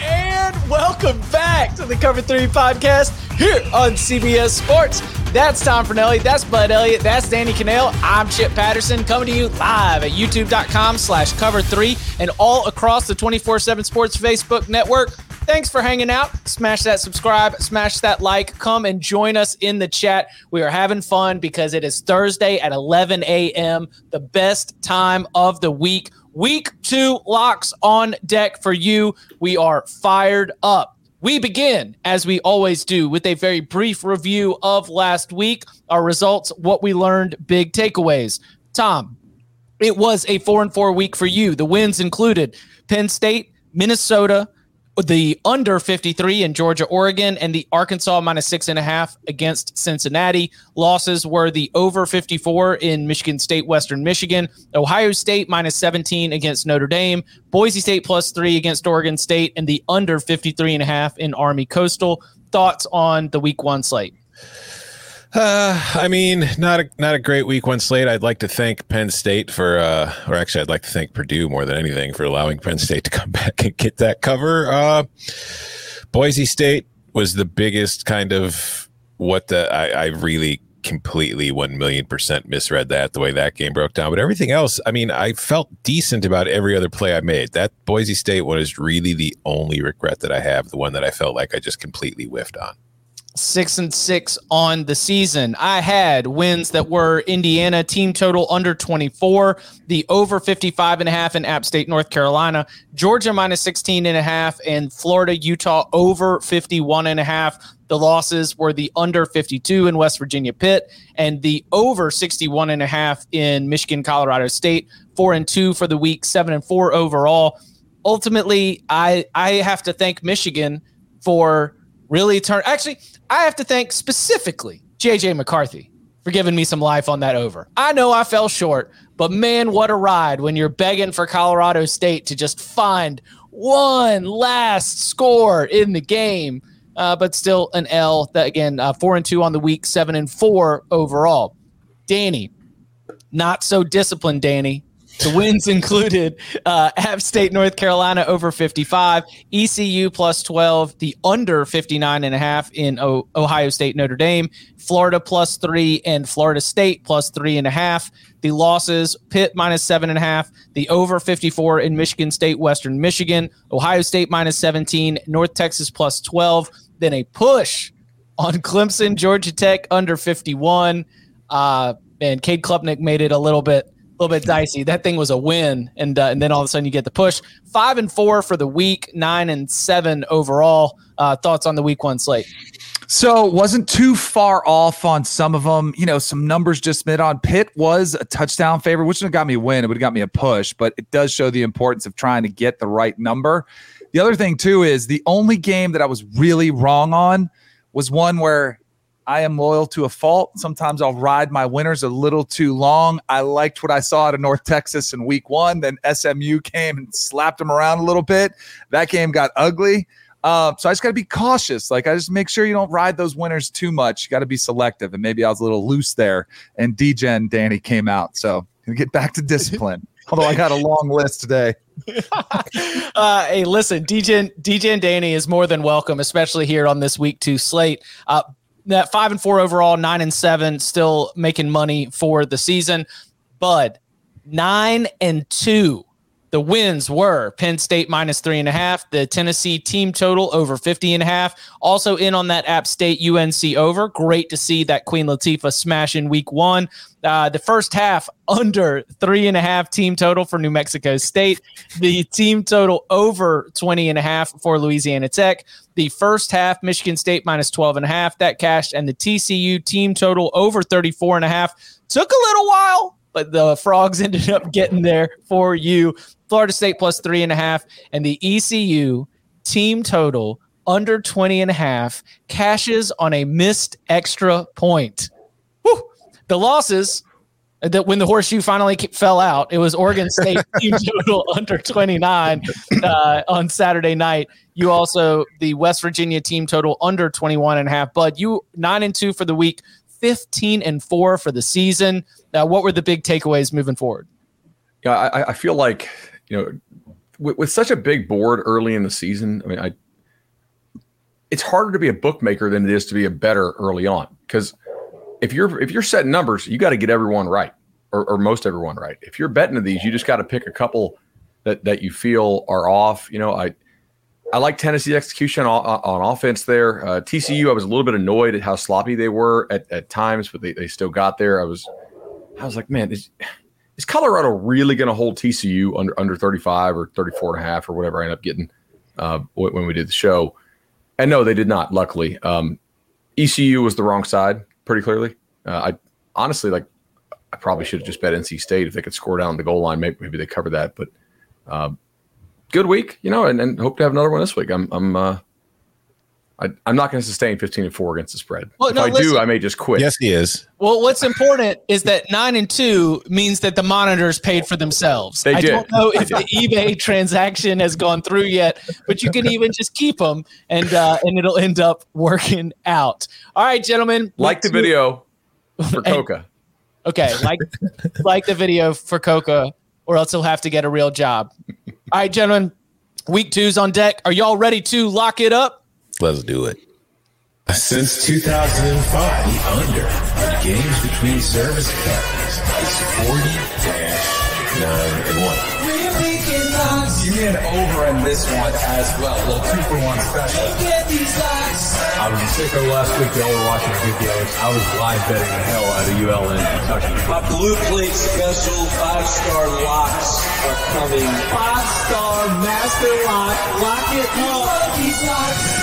And welcome back to the Cover 3 podcast here on CBS Sports. That's Tom Fornelli. That's Bud Elliott. That's Danny Kanell. I'm Chip Patterson coming to you live at youtube.com slash cover three and all across the 24 7 Sports Facebook network. Thanks for hanging out. Smash that subscribe, smash that like. Come and join us in the chat. We are having fun because it is Thursday at 11 a.m., the best time of the week. Week two locks on deck for you. We are fired up. We begin, as we always do, with a very brief review of last week, our results, what we learned, big takeaways. Tom, it was a four and four week for you. The wins included Penn State, Minnesota, the under 53 in Georgia, Oregon, and the Arkansas minus six and a half against Cincinnati. Losses were the over 54 in Michigan State, Western Michigan, Ohio State minus 17 against Notre Dame, Boise State plus three against Oregon State, and the under 53 and a half in Army Coastal. Thoughts on the week one slate? Uh, I mean, not a not a great week one slate. I'd like to thank Penn State for, uh, or actually, I'd like to thank Purdue more than anything for allowing Penn State to come back and get that cover. Uh, Boise State was the biggest kind of what the I, I really completely one million percent misread that the way that game broke down. But everything else, I mean, I felt decent about every other play I made. That Boise State one is really the only regret that I have. The one that I felt like I just completely whiffed on six and six on the season. I had wins that were Indiana team total under 24, the over 55 and a half in App State, North Carolina, Georgia minus 16 and a half, and Florida, Utah over 51 and a half. The losses were the under 52 in West Virginia Pitt and the over 61 and a half in Michigan, Colorado State. Four and two for the week, seven and four overall. Ultimately, I I have to thank Michigan for really turn. Actually, I have to thank specifically JJ McCarthy for giving me some life on that over. I know I fell short, but man, what a ride when you're begging for Colorado State to just find one last score in the game. Uh, but still an L. That again, uh, four and two on the week, seven and four overall. Danny, not so disciplined, Danny. The wins included uh, App State, North Carolina over 55, ECU plus 12, the under 59 and a half in o- Ohio State, Notre Dame, Florida plus three, and Florida State plus three and a half. The losses Pitt minus seven and a half, the over 54 in Michigan State, Western Michigan, Ohio State minus 17, North Texas plus 12, then a push on Clemson, Georgia Tech under 51. Uh, and Cade Klubnik made it a little bit little bit dicey. That thing was a win, and uh, and then all of a sudden you get the push. Five and four for the week, nine and seven overall. Uh, thoughts on the week one slate? So wasn't too far off on some of them. You know, some numbers just mid on. Pitt was a touchdown favorite, which would have got me a win. It would have got me a push, but it does show the importance of trying to get the right number. The other thing too is the only game that I was really wrong on was one where I am loyal to a fault. Sometimes I'll ride my winners a little too long. I liked what I saw out of North Texas in week one. Then SMU came and slapped them around a little bit. That game got ugly. Uh, so I just got to be cautious. Like I just make sure you don't ride those winners too much. You got to be selective. And maybe I was a little loose there. And DGen Danny came out. So get back to discipline. Although I got a long list today. uh, hey, listen, DJ, DJ and Danny is more than welcome, especially here on this week two slate. Uh, that five and four overall, nine and seven, still making money for the season. Bud, nine and two The wins were Penn State minus three and a half, the Tennessee team total over 50 and a half. Also in on that App State UNC over. Great to see that Queen Latifah smash in week one. Uh, the first half under three and a half team total for New Mexico State. The team total over 20 and a half for Louisiana Tech. The first half, Michigan State minus 12 and a half, that cashed. And the TCU team total over 34 and a half. Took a little while, but the frogs ended up getting there for you. Florida State plus three and a half, and the ECU team total under 20 and a half cashes on a missed extra point. Whew. The losses that when the horseshoe finally fell out, it was Oregon State team total under 29 uh, on Saturday night. You also the West Virginia team total under 21 and a half. But you nine and two for the week, 15 and four for the season. Now, what were the big takeaways moving forward? Yeah, I, I feel like you know, with, with, such a big board early in the season, I mean, I it's harder to be a bookmaker than it is to be a better early on because if you're if you're setting numbers, you got to get everyone right or, or, most everyone right. If you're betting to these, you just got to pick a couple that that you feel are off. You know, I I like Tennessee's execution on, on offense there. Uh, TCU, I was a little bit annoyed at how sloppy they were at, at times, but they, they still got there. I was I was like, man, is, is Colorado really going to hold TCU under under 35 or 34 and a half or whatever I ended up getting uh, when we did the show? And no, they did not. Luckily, um, ECU was the wrong side pretty clearly. Uh, I honestly like. I probably should have just bet NC State if they could score down the goal line. Maybe, maybe they cover that, but uh, good week, you know, and, and hope to have another one this week. I'm I'm uh, I, am not going to sustain 15 and four against the spread. Well, if no, I listen, do, I may just quit. Yes, he is. Well, what's important is that nine and two means that the monitors paid for themselves. They I did. don't know if the eBay transaction has gone through yet, but you can even just keep them and uh, and it'll end up working out. All right, gentlemen. Like the two. video for Coca. okay, like like the video for Coca, or else he'll have to get a real job. All right, gentlemen. Week two's on deck. Are y'all ready to lock it up? Let's do it. Since 2005, the under in games between service academies is 40 9 and 1. We're making locks. You get over in this one as well. A little two for one special. I was in sicko last week. Y'all were watching videos. I was live betting the hell out of ULM Kentucky. My blue plate special five star locks are coming. Five star master lock. Lock it up.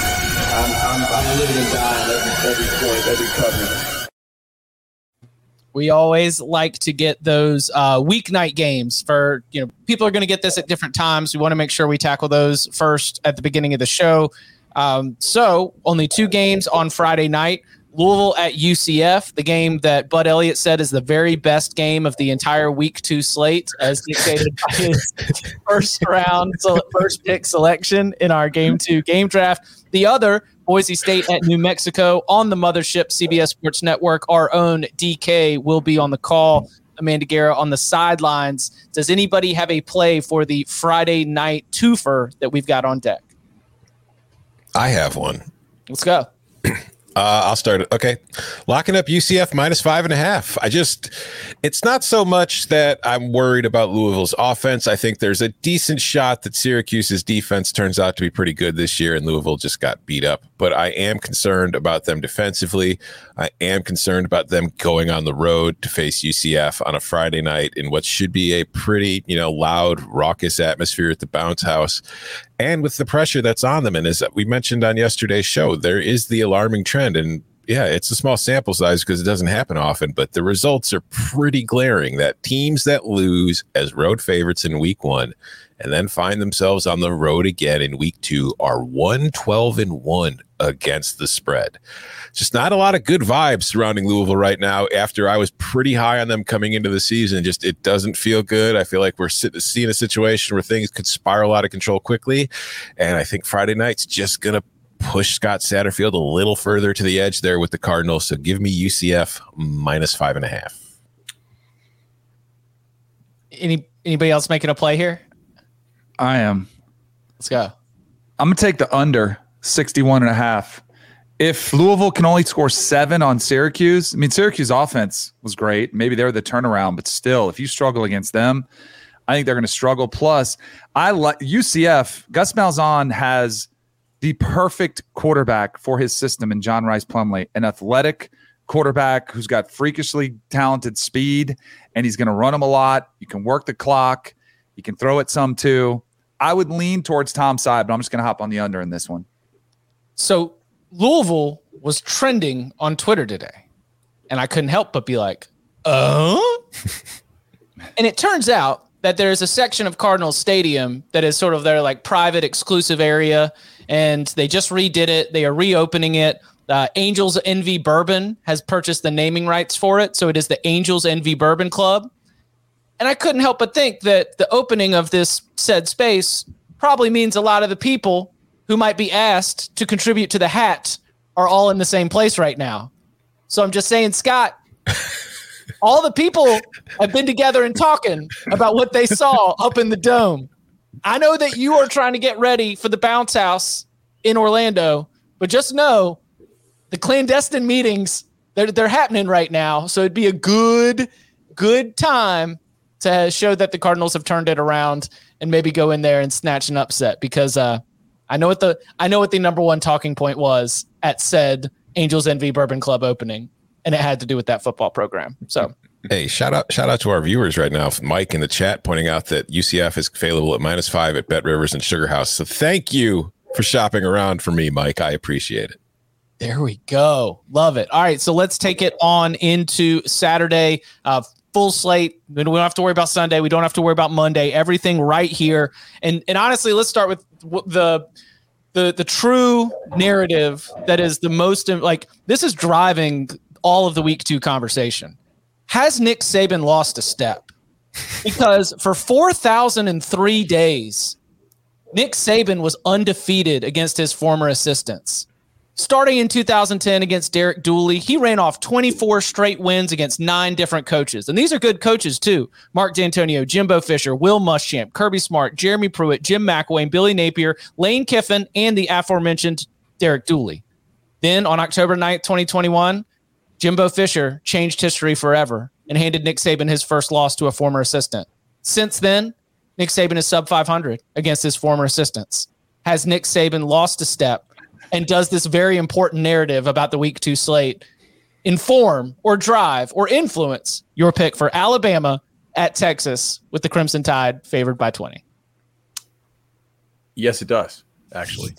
These locks. I'm, I'm, I'm living and dying every, every point, every cover. We always like to get those uh, weeknight games for you know people are going to get this at different times. We want to make sure we tackle those first at the beginning of the show. Um, so only two games on Friday night. Louisville at UCF, the game that Bud Elliott said is the very best game of the entire week two slate, as dictated by his first round, so first pick selection in our game two game draft. The other, Boise State at New Mexico on the mothership CBS Sports Network. Our own DK will be on the call. Amanda Guerra on the sidelines. Does anybody have a play for the Friday night twofer that we've got on deck? I have one. Let's go. Uh, I'll start it. Okay. Locking up UCF minus five and a half. I just, it's not so much that I'm worried about Louisville's offense. I think there's a decent shot that Syracuse's defense turns out to be pretty good this year, and Louisville just got beat up. But I am concerned about them defensively. I am concerned about them going on the road to face UCF on a Friday night in what should be a pretty, you know, loud, raucous atmosphere at the bounce house and with the pressure that's on them. And as we mentioned on yesterday's show, there is the alarming trend. And yeah, it's a small sample size because it doesn't happen often, but the results are pretty glaring that teams that lose as road favorites in week one and then find themselves on the road again in week two are 112 and 1 against the spread. Just not a lot of good vibes surrounding Louisville right now after I was pretty high on them coming into the season. Just it doesn't feel good. I feel like we're sitting seeing a situation where things could spiral out of control quickly. And I think Friday night's just going to push Scott Satterfield a little further to the edge there with the Cardinals. So give me UCF minus five and a half. Any anybody else making a play here? I am. Let's go. I'm going to take the under 61 and a half. If Louisville can only score seven on Syracuse, I mean, Syracuse offense was great. Maybe they're the turnaround, but still, if you struggle against them, I think they're going to struggle. Plus, I like UCF. Gus Malzahn has the perfect quarterback for his system in John Rhys Plumlee, an athletic quarterback who's got freakishly talented speed, and he's going to run them a lot. You can work the clock. You can throw it some too. I would lean towards Tom's side, but I'm just going to hop on the under in this one. So Louisville was trending on Twitter today, and I couldn't help but be like, "Oh!" and it turns out that there's a section of Cardinal Stadium that is sort of their like private exclusive area, and they just redid it. They are reopening it. Uh, Angels Envy Bourbon has purchased the naming rights for it, so it is the Angels Envy Bourbon Club. And I couldn't help but think that the opening of this said space probably means a lot of the people who might be asked to contribute to the hat are all in the same place right now. So I'm just saying, Scott, all the people have been together and talking about what they saw up in the dome. I know that you are trying to get ready for the bounce house in Orlando, but just know the clandestine meetings they're they're happening right now. So it'd be a good good time to show that the Cardinals have turned it around and maybe go in there and snatch an upset because uh, I know what the I know what the number one talking point was at said Angels Envy Bourbon Club opening, and it had to do with that football program. So Hey, shout out shout out to our viewers right now. Mike in the chat pointing out that UCF is available at minus five at Bet Rivers and Sugar House. So thank you for shopping around for me, Mike. I appreciate it. There we go. Love it. All right. So let's take it on into Saturday. Uh, full slate. We don't have to worry about Sunday. We don't have to worry about Monday. Everything right here. And and honestly, let's start with the the the true narrative that is the most like this is driving all of the week two conversation. Has Nick Saban lost a step? Because for 4,003 days, Nick Saban was undefeated against his former assistants. Starting in 2010 against Derek Dooley, he ran off 24 straight wins against nine different coaches. And these are good coaches, too. Mark Dantonio, Jimbo Fisher, Will Muschamp, Kirby Smart, Jeremy Pruitt, Jim McElwain, Billy Napier, Lane Kiffin, and the aforementioned Derek Dooley. Then on October 9th, 2021, Jimbo Fisher changed history forever and handed Nick Saban his first loss to a former assistant. Since then, Nick Saban is sub 500 against his former assistants. Has Nick Saban lost a step and does this very important narrative about the week two slate inform or drive or influence your pick for Alabama at Texas with the Crimson Tide favored by 20? Yes, it does, actually.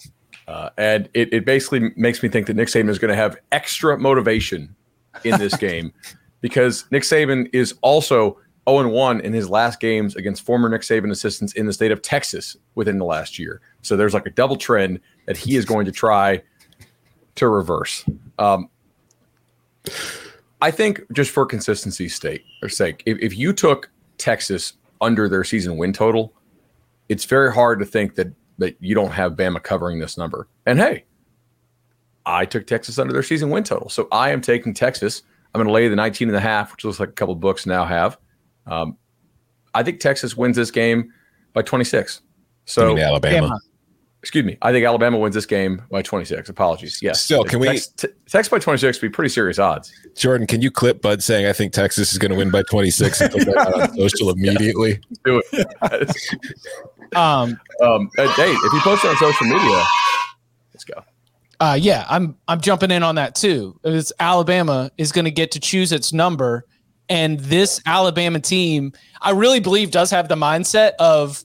Uh, and it, it basically makes me think that Nick Saban is going to have extra motivation in this game because Nick Saban is also 0 1 in his last games against former Nick Saban assistants in the state of Texas within the last year. So there's like a double trend that he is going to try to reverse. Um, I think just for consistency's sake, or sake, if, if you took Texas under their season win total, it's very hard to think that that you don't have Bama covering this number. And hey, I took Texas under their season win total. So I am taking Texas. I'm going to lay the 19 and a half, which looks like a couple books now have. Um, I think Texas wins this game by 26. So Alabama. Excuse me. I think Alabama wins this game by 26. Apologies. Yes. Still, can we Tex, t- Texas by 26 would be pretty serious odds. Jordan, can you clip Bud saying I think Texas is going to win by 26 and put that out on social immediately? Do it. Um, um, hey, if you post it on social media, let's go. Uh, yeah, I'm I'm jumping in on that too. It's Alabama is going to get to choose its number, and this Alabama team, I really believe, does have the mindset of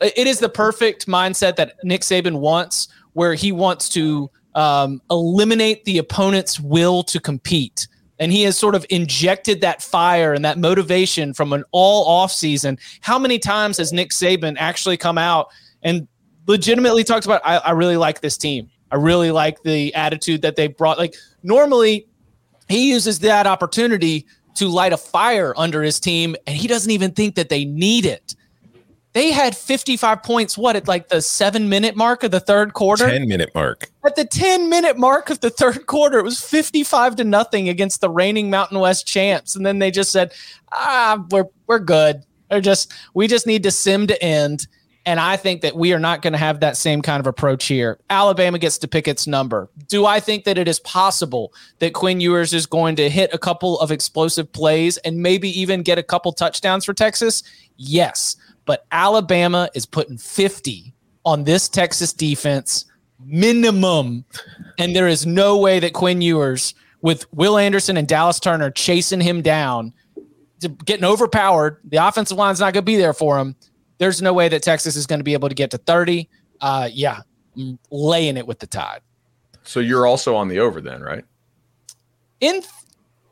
it is the perfect mindset that Nick Saban wants, where he wants to um, eliminate the opponent's will to compete. And he has sort of injected that fire and that motivation from an all off season. How many times has Nick Saban actually come out and legitimately talked about, I, I really like this team. I really like the attitude that they brought. Like normally he uses that opportunity to light a fire under his team, and he doesn't even think that they need it. They had 55 points, what, at like the seven minute mark of the third quarter? 10 minute mark. At the 10 minute mark of the third quarter, it was 55 to nothing against the reigning Mountain West champs. And then they just said, ah, we're, we're good. They're just, we just need to sim to end. And I think that we are not going to have that same kind of approach here. Alabama gets to pick its number. Do I think that it is possible that Quinn Ewers is going to hit a couple of explosive plays and maybe even get a couple touchdowns for Texas? Yes. but Alabama is putting 50 on this Texas defense minimum. And there is no way that Quinn Ewers, with Will Anderson and Dallas Turner chasing him down, getting overpowered, the offensive line's not going to be there for him. There's no way that Texas is going to be able to get to 30. Uh, yeah, I'm laying it with the Tide. So you're also on the over then, right? In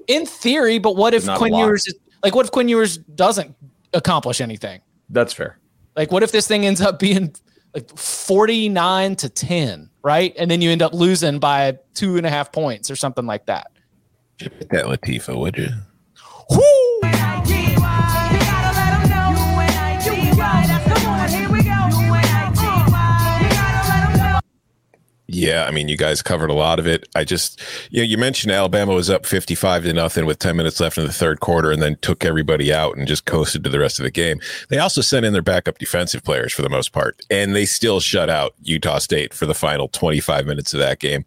in theory, but what if Not Quinn. Ewers is, like what if Quinn Ewers doesn't accomplish anything? That's fair. Like what if this thing ends up being like 49 to 10, right? And then you end up losing by two and a half points or something like that. Hit that Latifa, would you? Yeah, I mean, you guys covered a lot of it. I just, you know, you mentioned Alabama was up 55 to nothing with 10 minutes left in the third quarter and then took everybody out and just coasted to the rest of the game. They also sent in their backup defensive players for the most part, and they still shut out Utah State for the final 25 minutes of that game.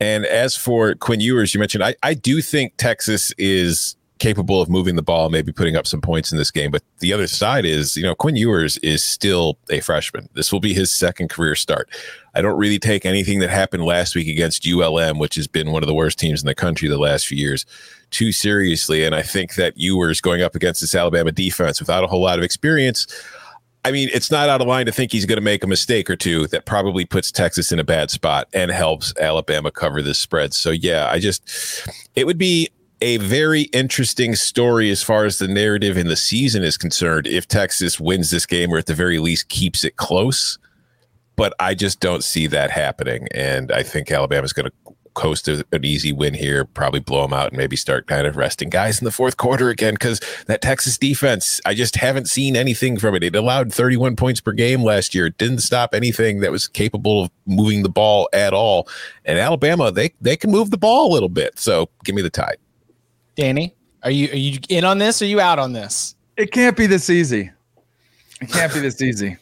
And as for Quinn Ewers, you mentioned, I, I do think Texas is capable of moving the ball, maybe putting up some points in this game. But the other side is, you know, Quinn Ewers is still a freshman. This will be his second career start. I don't really take anything that happened last week against ULM, which has been one of the worst teams in the country the last few years, too seriously. And I think that Ewers going up against this Alabama defense without a whole lot of experience. I mean, it's not out of line to think he's going to make a mistake or two that probably puts Texas in a bad spot and helps Alabama cover this spread. So, yeah, I just, it would be a very interesting story as far as the narrative in the season is concerned if Texas wins this game or at the very least keeps it close. But I just don't see that happening. And I think Alabama's going to coast an easy win here, probably blow them out and maybe start kind of resting guys in the fourth quarter again because that Texas defense, I just haven't seen anything from it. It allowed 31 points per game last year. It didn't stop anything that was capable of moving the ball at all. And Alabama, they they can move the ball a little bit. So give me the tide. Danny, are you are you in on this or are you out on this? It can't be this easy. It can't be this easy.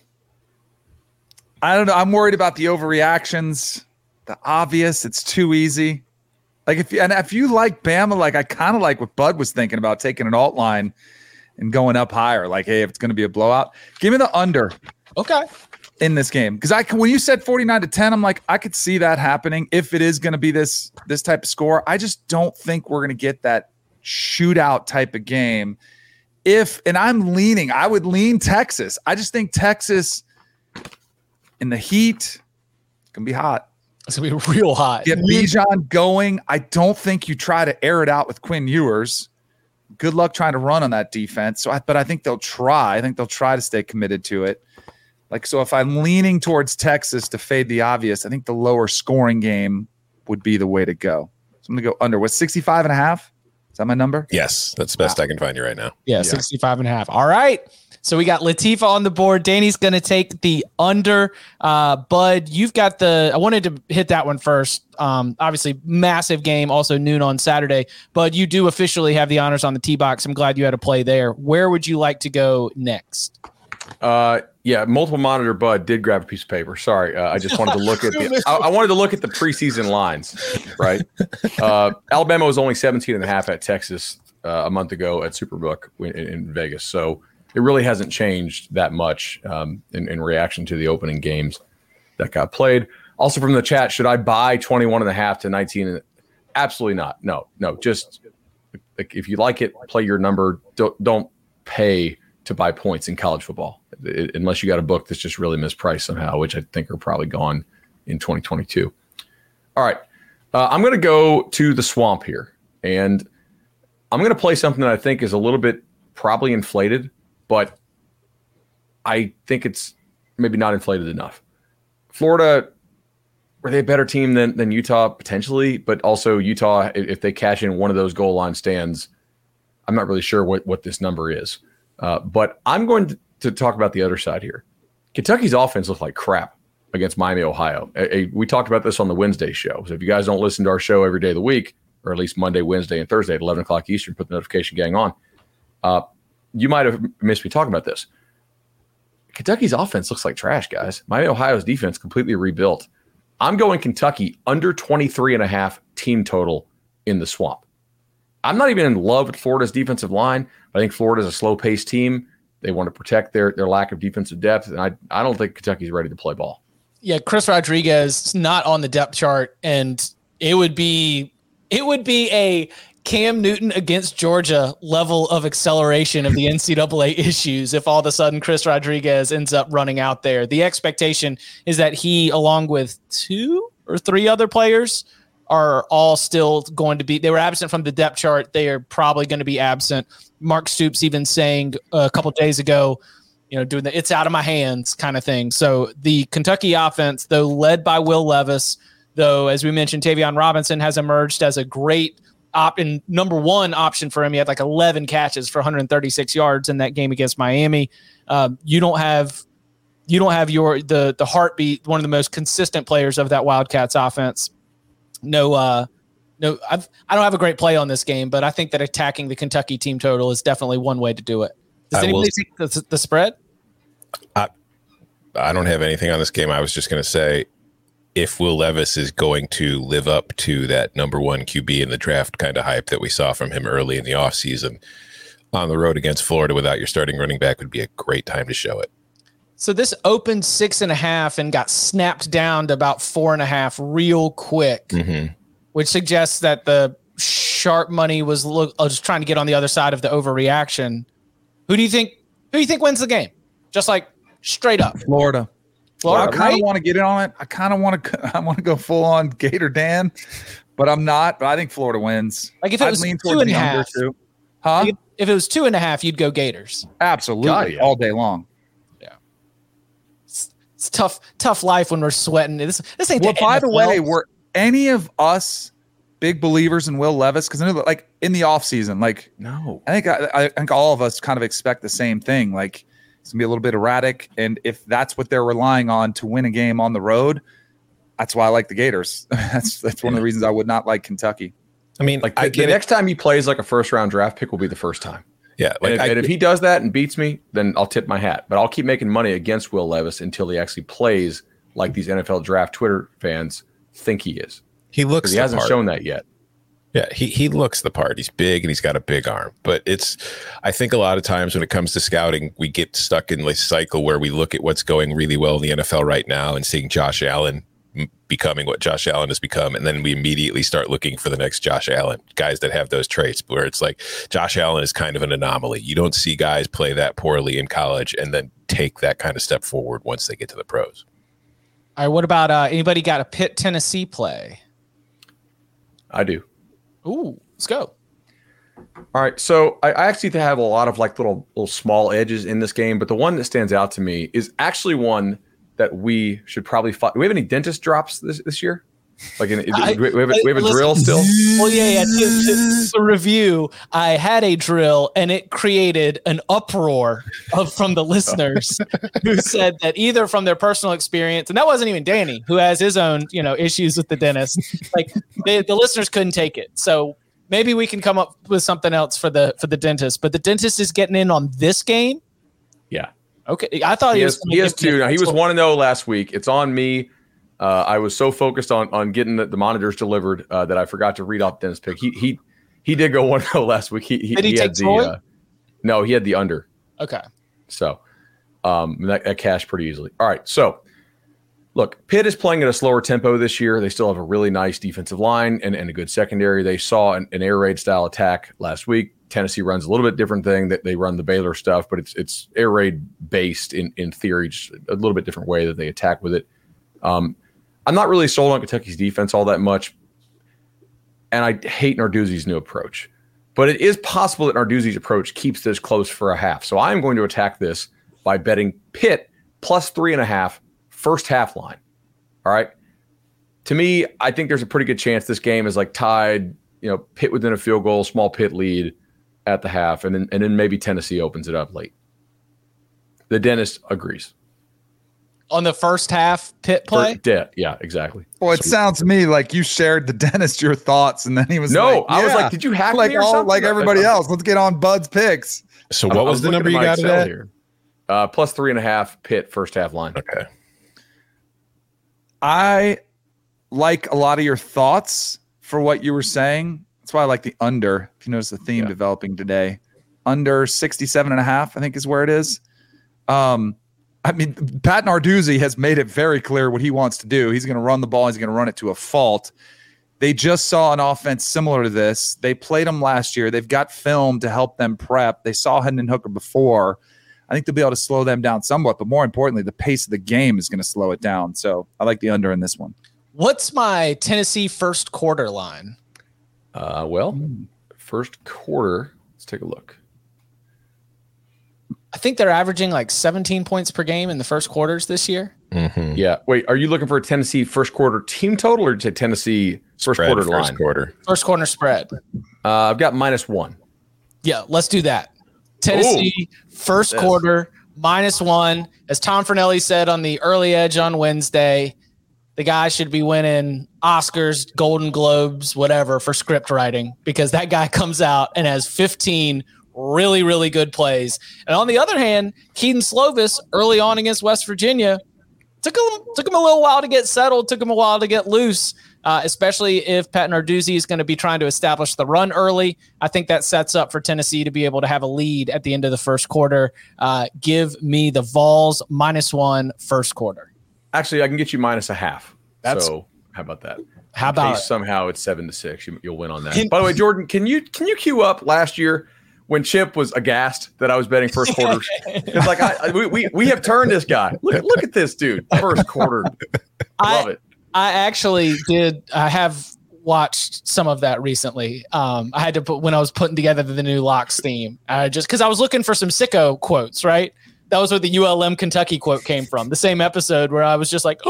I don't know. I'm worried about the overreactions, the obvious. It's too easy. Like if you, and if you like Bama, like I kind of like what Bud was thinking about taking an alt line and going up higher. Like, hey, if it's going to be a blowout, give me the under. Okay. In this game, because I can, when you said 49 to 10, I'm like, I could see that happening if it is going to be this this type of score. I just don't think we're going to get that shootout type of game. If and I'm leaning, I would lean Texas. I just think Texas in the heat it's gonna be hot. It's gonna be real hot. Get Bijan going. I don't think you try to air it out with Quinn Ewers. Good luck trying to run on that defense. So, I, but I think they'll try. I think they'll try to stay committed to it. Like so, if I'm leaning towards Texas to fade the obvious, I think the lower scoring game would be the way to go. So I'm gonna go under. What's 65 and a half? Is that my number? Yes, that's the best I can find you right now. Yeah, 65 and a half. All right. So we got Latifa on the board. Danny's going to take the under. Uh, Bud, you've got the. I wanted to hit that one first. Um, obviously, massive game, also noon on Saturday. Bud, you do officially have the honors on the T box. I'm glad you had a play there. Where would you like to go next? Uh, yeah, multiple monitor Bud did grab a piece of paper. Sorry, uh, I just wanted to look at the. I, I wanted to look at the preseason lines. Right, uh, Alabama was only 17 and a half at Texas uh, a month ago at Superbook in, in Vegas, so it really hasn't changed that much um, in, in reaction to the opening games that got played. Also from the chat, should I buy 21 and a half to 19? Absolutely not. No, no. Just like, if you like it, play your number. Don't don't pay to buy points in college football it, unless you got a book that's just really mispriced somehow, which I think are probably gone in 2022. All right, uh, I'm going to go to the swamp here, and I'm going to play something that I think is a little bit probably inflated, but I think it's maybe not inflated enough. Florida were they a better team than than Utah potentially, but also Utah if they cash in one of those goal line stands, I'm not really sure what what this number is. Uh, but I'm going to, to, talk about the other side here. Kentucky's offense looked like crap against Miami, Ohio. A, a, we talked about this on the Wednesday show. So if you guys don't listen to our show every day of the week, or at least Monday, Wednesday, and Thursday at 11 o'clock Eastern, put the notification gang on. Uh, you might have missed me talking about this. Kentucky's offense looks like trash, guys. Miami, Ohio's defense completely rebuilt. I'm going Kentucky under 23 and a half team total in the swamp. I'm not even in love with Florida's defensive line. I think Florida's a slow paced team. They want to protect their their lack of defensive depth, and I I don't think Kentucky's ready to play ball. Yeah, Chris Rodriguez is not on the depth chart, and it would be it would be a Cam Newton against Georgia level of acceleration of the NCAA issues if all of a sudden Chris Rodriguez ends up running out there. The expectation is that he, along with two or three other players, are all still going to be. They were absent from the depth chart. They are probably going to be absent. Mark Stoops even saying a couple days ago, you know, doing the "it's out of my hands" kind of thing. So the Kentucky offense, though led by Will Levis, though as we mentioned, Tayvion Robinson has emerged as a great op in number one option for him. He had like 11 catches for 136 yards in that game against Miami. Um, you don't have you don't have your the the heartbeat, one of the most consistent players of that Wildcats offense. No, uh, no, I've, I don't have a great play on this game, but I think that attacking the Kentucky team total is definitely one way to do it. Does I anybody see the, the spread? I don't have anything on this game. I was just going to say if Will Levis is going to live up to that number one QB in the draft kind of hype that we saw from him early in the offseason on the road against Florida without your starting running back would be a great time to show it. So this opened six and a half and got snapped down to about four and a half real quick, Mm-hmm. Which suggests that the sharp money was look uh, just trying to get on the other side of the overreaction. Who do you think? Who do you think wins the game? Just like straight up, Florida. Florida. I kind right? of want to get in on it. I kind of want to. I want to go full on Gator Dan, but I'm not. But I think Florida wins. Like if it I'd was lean two towards and a the under half. too. Huh? If- If it was two and a half, you'd go Gators. Absolutely, God, yeah. all day long. Yeah, it's tough, tough life when we're sweating. This, this ain't. Well, the by the NFL. way, were any of us big believers in Will Levis? Because I know, like in the offseason, like No. I think I, I think all of us kind of expect the same thing. Like it's gonna be a little bit erratic, and if that's what they're relying on to win a game on the road, that's why I like the Gators. that's that's one of the reasons I would not like Kentucky. I mean, Like I the, the get it. next time he plays like a first round draft pick will be the first time. Yeah, And, if, I, and if he does that and beats me, then I'll tip my hat. But I'll keep making money against Will Levis until he actually plays like these NFL draft Twitter fans think he is. he looks he hasn't part. shown that yet. Yeah, he he looks the part. He's big and he's got a big arm. But it's I think a lot of times when it comes to scouting, we get stuck in this cycle where we look at what's going really well in the NFL right now and seeing Josh Allen becoming what Josh Allen has become and then we immediately start looking for the next Josh Allen, guys that have those traits where it's like Josh Allen is kind of an anomaly. You don't see guys play that poorly in college and then take that kind of step forward once they get to the pros. All right, what about uh, anybody got a Pitt Tennessee play? I do. Ooh, let's go. All right, so I, I actually have a lot of like little little small edges in this game, but the one that stands out to me is actually one that we should probably fight. Do we have any dentist drops this, this year? Like, in, I- do we, we have a, we have a listen, drill still? Well, yeah, yeah. To, to, to review, I had a drill and it created an uproar of from the listeners who said that either from their personal experience, and that wasn't even Danny, who has his own, you know, issues with the dentist. Like they, the listeners couldn't take it. So maybe we can come up with something else for the for the dentist. But the dentist is getting in on this game. Yeah. Okay, I thought he he, has, was. he has two. Now he was one and zero last week. It's on me. Uh, I was so focused on on getting the, the monitors delivered uh, that I forgot to read off Dennis pick. He he he did go one zero last week. He he, Did he he take had the uh, no, he had the under. Okay. So um, that, that cashed pretty easily. All right. So look, Pitt is playing at a slower tempo this year. They still have a really nice defensive line and, and a good secondary. They saw an, an air raid style attack last week. Tennessee runs a little bit different thing that they run the Baylor stuff, but it's it's air raid based in in theory, just a little bit different way that they attack with it. Um, I'm not really sold on Kentucky's defense all that much, and I hate Narduzzi's new approach. But it is possible that Narduzzi's approach keeps this close for a half. So I'm going to attack this by betting Pitt plus three and a half first half line. All right. To me, I think there's a pretty good chance this game is like tied, you know, Pitt within a field goal, small Pitt lead at the half, and then and then maybe Tennessee opens it up late. The dentist agrees. On the first half pit play. Yeah, yeah, exactly. Well, it sounds to me like you shared the dentist your thoughts, and then he was No, like, I was like, did you hack like me or all something? like everybody I- else? Let's get on Bud's picks. So I- what I was the number you got it Excel here. Uh, plus three and a half pit first half line. Okay. I like a lot of your thoughts for what you were saying. That's why I like the under. If you notice the theme Yeah. developing today, under 67 and a half, I think is where it is. Um, I mean, Pat Narduzzi has made it very clear what he wants to do. He's going to run the ball. He's going to run it to a fault. They just saw an offense similar to this. They played them last year. They've got film to help them prep. They saw Hendon Hooker before. I think they'll be able to slow them down somewhat, but more importantly, the pace of the game is going to slow it down. So I like the under in this one. What's my Tennessee first quarter line? Uh, well, first quarter. Let's take a look. I think they're averaging like 17 points per game in the first quarters this year. Mm-hmm. Yeah. Wait, are you looking for a Tennessee first quarter team total or to Tennessee first Spread quarter first line? quarter. First quarter spread. Uh, I've got minus one. Yeah, let's do that. Tennessee first This. quarter minus one. As Tom Fornelli said on the early edge on Wednesday, the guy should be winning Oscars, Golden Globes, whatever for script writing because that guy comes out and has 15 really, really good plays. And on the other hand, Kedon Slovis early on against West Virginia took him took him a little while to get settled, took him a while to get loose. Uh, especially if Pat Narduzzi is going to be trying to establish the run early, I think that sets up for Tennessee to be able to have a lead at the end of the first quarter. Uh, give me the Vols minus one first quarter. Actually, I can get you minus a half. That's- so how about that? How In about case somehow it's seven to six? You, you'll win on that. Can- By the way, Jordan, can you can you queue up last year when Chip was aghast that I was betting first quarter. it's like I, I- we, we we have turned this guy. Look at look at this dude. First quarter. Love it. I actually did. I have watched some of that recently. Um, I had to put when I was putting together the new locks theme, uh, just because I was looking for some sicko quotes. Right, that was where the ULM Kentucky quote came from. The same episode where I was just like,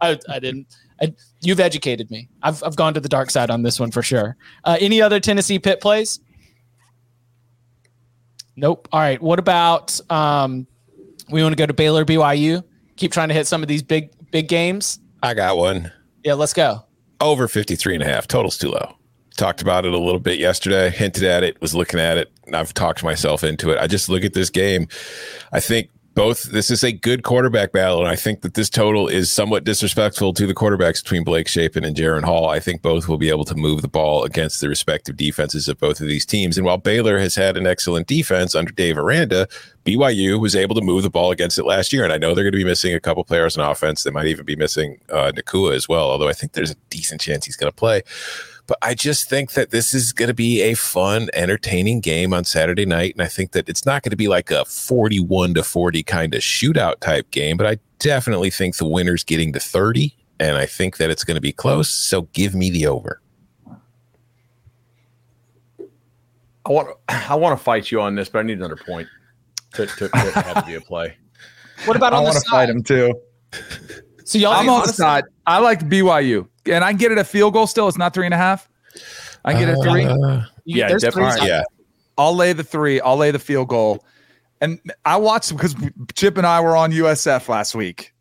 I, I didn't. I, you've educated me. I've I've gone to the dark side on this one for sure. Uh, any other Tennessee pit plays? Nope. All right. What about um, we want to go to Baylor BYU? Keep trying to hit some of these big big games. I got one. Yeah, let's go. Over 53 and a half. Total's too low. Talked about it a little bit yesterday, hinted at it, was looking at it. and I've talked myself into it. I just look at this game. I think both this is a good quarterback battle, and I think that this total is somewhat disrespectful to the quarterbacks between Blake Shapen and Jaren Hall. I think both will be able to move the ball against the respective defenses of both of these teams. And while Baylor has had an excellent defense under Dave Aranda, BYU was able to move the ball against it last year. And I know they're going to be missing a couple players on offense. They might even be missing uh, Nacua as well, although I think there's a decent chance he's going to play. But I just think that this is going to be a fun, entertaining game on Saturday night. And I think that it's not going to be like a 41 to 40 kind of shootout type game, but I definitely think the winner's getting to 30. And I think that it's going to be close. So give me the over. I want I want to fight you on this, but I need another point to, to, to have to be a play. What about I on the want to fight him too. So y'all I'm on the side. I like BYU, and I can get it a field goal. Still, it's not three and a half. I can get it a three. Uh, You- Yeah, definitely. threes yeah. I'll lay the three. I'll lay the field goal. And I watched because Chip and I were on USF last week,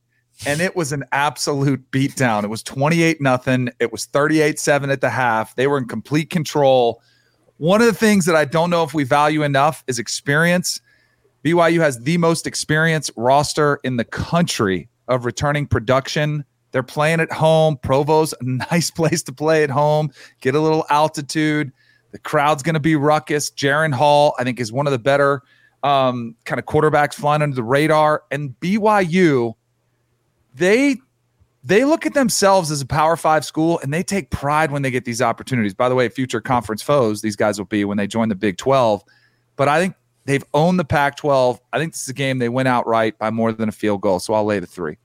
and it was an absolute beatdown. It was 28 nothing. It was 38 7 at the half. They were in complete control. One of the things that I don't know if we value enough is experience. BYU has the most experienced roster in the country of returning production. They're playing at home. Provo's a nice place to play at home. Get a little altitude. The crowd's going to be ruckus. Jaren Hall, I think, is one of the better um, kind of quarterbacks flying under the radar. And BYU, they they look at themselves as a Power Five school, and they take pride when they get these opportunities. By the way, future conference foes these guys will be when they join the Big Twelve. But I think they've owned the Pac-12. I think this is a game they win outright by more than a field goal. So I'll lay the three.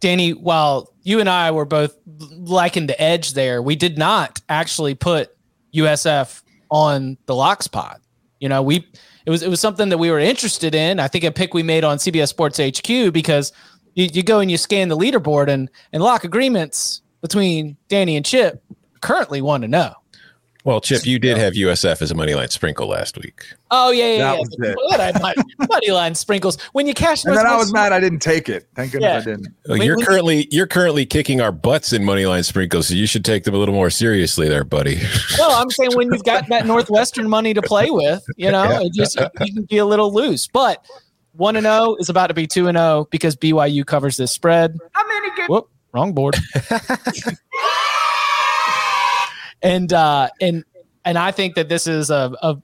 Danny, while you and I were both liking the edge there, we did not actually put USF on the locks pod. You know, we it was it was something that we were interested in. I think a pick we made on CBS Sports HQ because you, you go and you scan the leaderboard and and lock agreements between Danny and Chip currently want to know. Well, Chip, you did have USF as a money line sprinkle last week. Oh yeah, yeah, That yeah. was it. I money, money line sprinkles when you cash. And then I was Northwest- mad I didn't take it. Thank goodness Yeah. I didn't. Well, Wait, you're when- currently you're currently kicking our butts in money line sprinkles, so you should take them a little more seriously, there, buddy. No, I'm saying when you've got that Northwestern money to play with, you know, it just you can be a little loose. But one and zero is about to be two and zero because BYU covers this spread. How many games? Whoop, wrong board. and uh, and and I think that this is a, a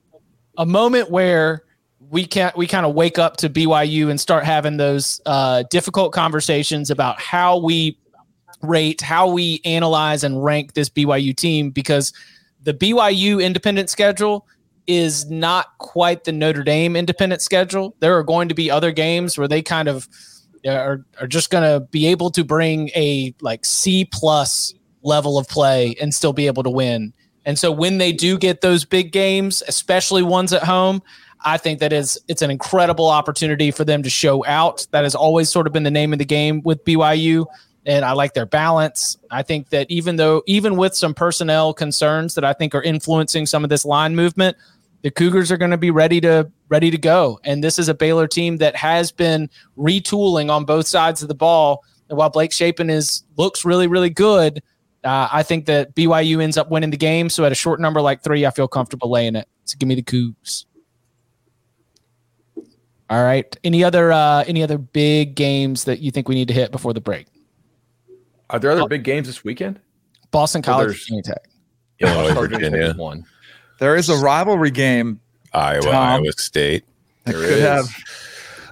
a moment where we can't we kind of wake up to BYU and start having those uh, difficult conversations about how we rate, how we analyze and rank this BYU team because the BYU independent schedule is not quite the Notre Dame independent schedule. There are going to be other games where they kind of are, are just going to be able to bring a like C plus level of play and still be able to win. And so when they do get those big games, especially ones at home, I think that is it's an incredible opportunity for them to show out. That has always sort of been the name of the game with BYU. And I like their balance. I think that even though, even with some personnel concerns that I think are influencing some of this line movement, the Cougars are going to be ready to ready to go. And this is a Baylor team that has been retooling on both sides of the ball. And while Blake Shapen is looks really really good, uh, I think that BYU ends up winning the game. So at a short number like three, I feel comfortable laying it. So give me the Cougs. All right. Any other uh, any other big games that you think we need to hit before the break? Are there other big games this weekend? Boston College, Virginia Tech. Illinois, Virginia. One. There is a rivalry game. Iowa, Tom. Iowa State. that could have.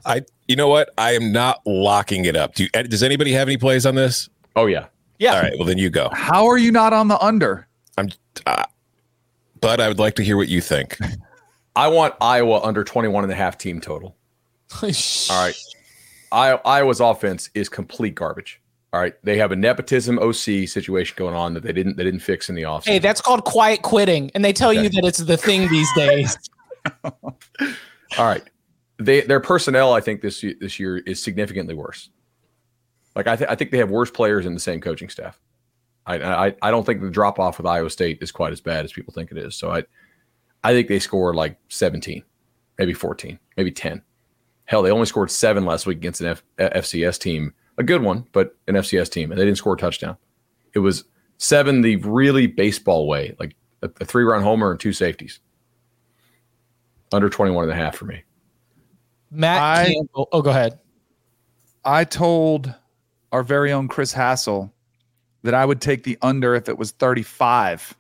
I. You know what? I am not locking it up. Do you, does anybody have any plays on this? Oh yeah. Yeah. All right. Well, then you go. How are you not on the under? I'm. Uh, but I would like to hear what you think. I want Iowa under 21 and a half team total. All right. I, Iowa's offense is complete garbage. All right. They have a nepotism OC situation going on that they didn't they didn't fix in the offseason. Hey, that's called quiet quitting, and they tell you that it's the thing these days. All right. They their personnel, I think this this year is significantly worse. Like I, th- I think they have worse players in the same coaching staff. I I, I don't think the drop off with Iowa State is quite as bad as people think it is. So I I think they score like 17, maybe 14, maybe 10. Hell, they only scored seven last week against an F- FCS team, a good one, but an FCS team, and they didn't score a touchdown. It was seven the really baseball way, like a, a three run homer and two safeties. Under 21 and a half for me. Matt I- Campbell. Oh, go ahead. I told our very own Chris Hassel that I would take the under if it was 35.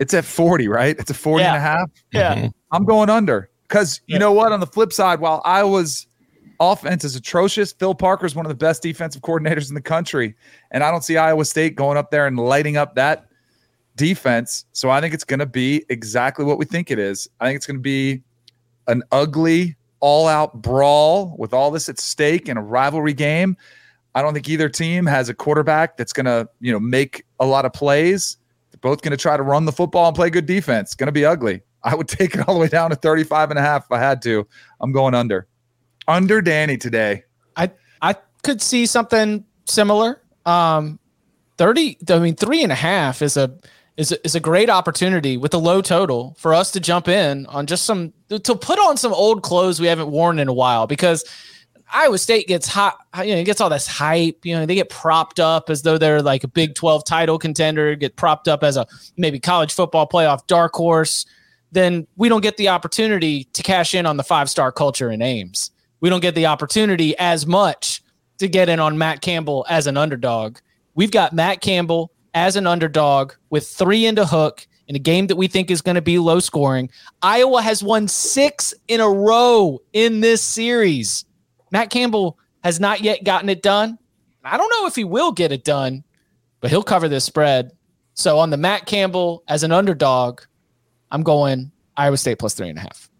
It's at 40, right? It's a 40 and a Yeah. half. Yeah. Mm-hmm. I'm going under because you Yeah. know what? On the flip side, while Iowa's offense is atrocious, Phil Parker is one of the best defensive coordinators in the country. And I don't see Iowa State going up there and lighting up that defense. So I think it's going to be exactly what we think it is. I think it's going to be an ugly, all out brawl with all this at stake in a rivalry game. I don't think either team has a quarterback that's going to, you know, make a lot of plays. They're both going to try to run the football and play good defense. Going to be ugly. I would take it all the way down to 35 and a half if I had to. I'm going under. Under Danny today. I I could see something similar. Um, thirty. I mean, three and a half is a is a, is a great opportunity with a low total for us to jump in on just some to put on some old clothes we haven't worn in a while because Iowa State gets hot. You know, it gets all this hype. You know, they get propped up as though they're like a Big Twelve title contender. Get propped up as a maybe college football playoff dark horse. Then we don't get the opportunity to cash in on the five star culture in Ames. We don't get the opportunity as much to get in on Matt Campbell as an underdog. We've got Matt Campbell as an underdog with three into hook in a game that we think is going to be low scoring. Iowa has won six in a row in this series. Matt Campbell has not yet gotten it done. I don't know if he will get it done, but he'll cover this spread. So on the Matt Campbell as an underdog, I'm going Iowa State plus three and a half.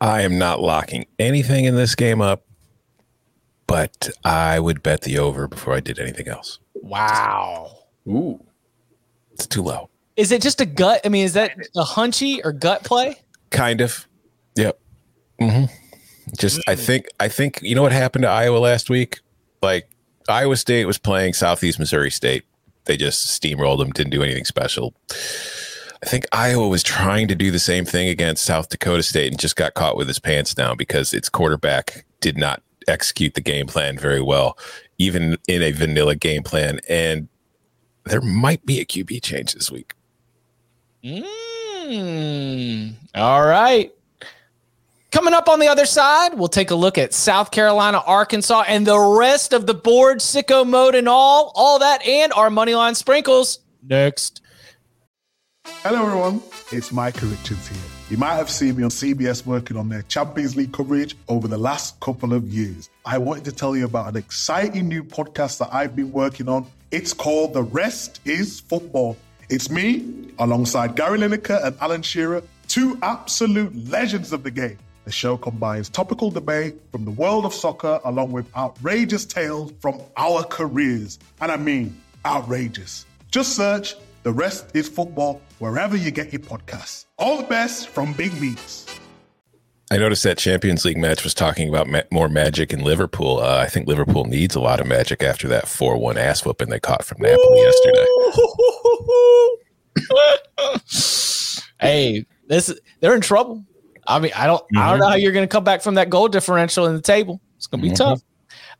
I am not locking anything in this game up, but I would bet the over before I did anything else. Wow. Ooh. It's too low. Is it just a gut? I mean, is that a hunchy or gut play? Kind of. Yep. hmm Just I think I think you know what happened to Iowa last week? Like Iowa State was playing Southeast Missouri State. They just steamrolled them, didn't do anything special. I think Iowa was trying to do the same thing against South Dakota State and just got caught with his pants down because its quarterback did not execute the game plan very well, even in a vanilla game plan. And there might be a QB change this week. Mm, all right. Coming up on the other side, we'll take a look at South Carolina, Arkansas, and the rest of the board, sicko mode and all, all that, and our money line sprinkles next. Hello, everyone. It's Micah Richards here. You might have seen me on CBS working on their Champions League coverage over the last couple of years. I wanted to tell you about an exciting new podcast that I've been working on. It's called The Rest is Football. It's me, alongside Gary Lineker and Alan Shearer, two absolute legends of the game. The show combines topical debate from the world of soccer along with outrageous tales from our careers. And I mean, outrageous. Just search The Rest is Football wherever you get your podcasts. All the best from Big Meats. I noticed that Champions League match was talking about ma- more magic in Liverpool. Uh, I think Liverpool needs a lot of magic after that 4 1 ass whooping they caught from Napoli yesterday. hey, this they're in trouble. I mean, I don't I don't know how you're going to come back from that goal differential in the table. It's going to be Mhm. tough.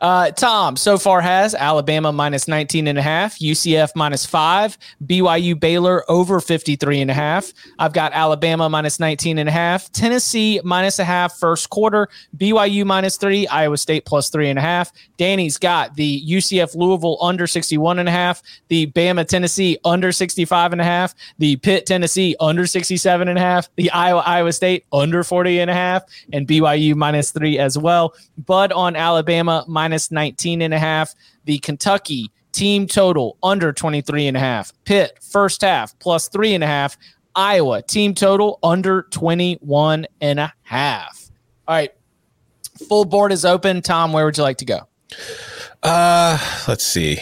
Uh, Tom so far has Alabama minus 19 and a half, UCF minus five, BYU Baylor over 53 and a half. I've got Alabama minus 19 and a half, Tennessee minus a half first quarter, BYU minus three, Iowa State plus three and a half. Danny's got the UCF Louisville under 61 and a half, the Bama Tennessee under 65 and a half, the Pitt Tennessee under 67 and a half, the Iowa Iowa State under 40 and a half, and BYU minus three as well. Bud on Alabama minus 19 and a half, the Kentucky team total under 23 and a half, Pitt first half plus three and a half, Iowa team total under 21 and a half. All right. Full board is open. Tom, where would you like to go? Uh, let's see.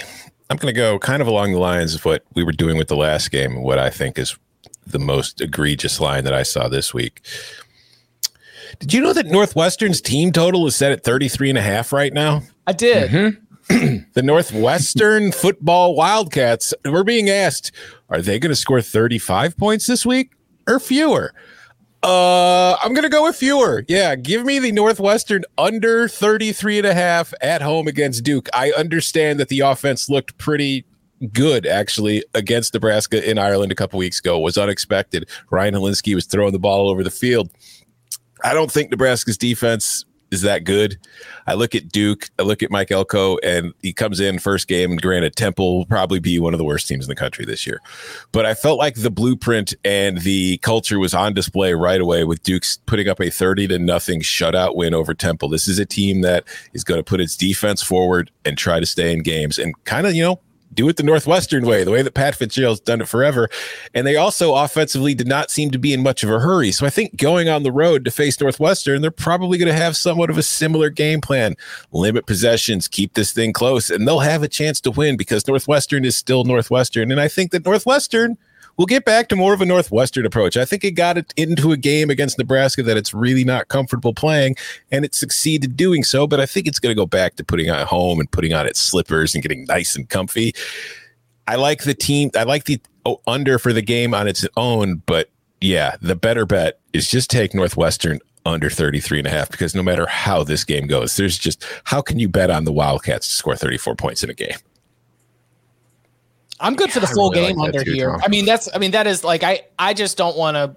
I'm going to go kind of along the lines of what we were doing with the last game, what I think is the most egregious line that I saw this week. Did you know that Northwestern's team total is set at 33 and a half right now? I did. the Northwestern football Wildcats were being asked, are they going to score 35 points this week or fewer? Uh, I'm going to go with fewer. Yeah, give me the Northwestern under 33 and a half at home against Duke. I understand that the offense looked pretty good actually against Nebraska in Ireland a couple weeks ago. It was unexpected. Ryan Hilinski was throwing the ball all over the field. I don't think Nebraska's defense is that good. I look at Duke, I look at Mike Elko, and he comes in first game. And granted, Temple will probably be one of the worst teams in the country this year. But I felt like the blueprint and the culture was on display right away with Duke's putting up a 30 to nothing shutout win over Temple. This is a team that is going to put its defense forward and try to stay in games and kind of, you know, do it the Northwestern way, the way that Pat Fitzgerald's done it forever. And they also offensively did not seem to be in much of a hurry. So I think going on the road to face Northwestern, they're probably going to have somewhat of a similar game plan. Limit possessions, keep this thing close, and they'll have a chance to win because Northwestern is still Northwestern. And I think that Northwestern will get back to more of a Northwestern approach. I think it got it into a game against Nebraska that it's really not comfortable playing, and it succeeded doing so. But I think it's going to go back to putting on home and putting on its slippers and getting nice and comfy. I like the team. I like the oh, under for the game on its own, but yeah, the better bet is just take Northwestern under 33 and a half because no matter how this game goes, there's just how can you bet on the Wildcats to score 34 points in a game? I'm good for the full really game like under too, here. Tom. I mean, that's I mean that is like I I just don't want to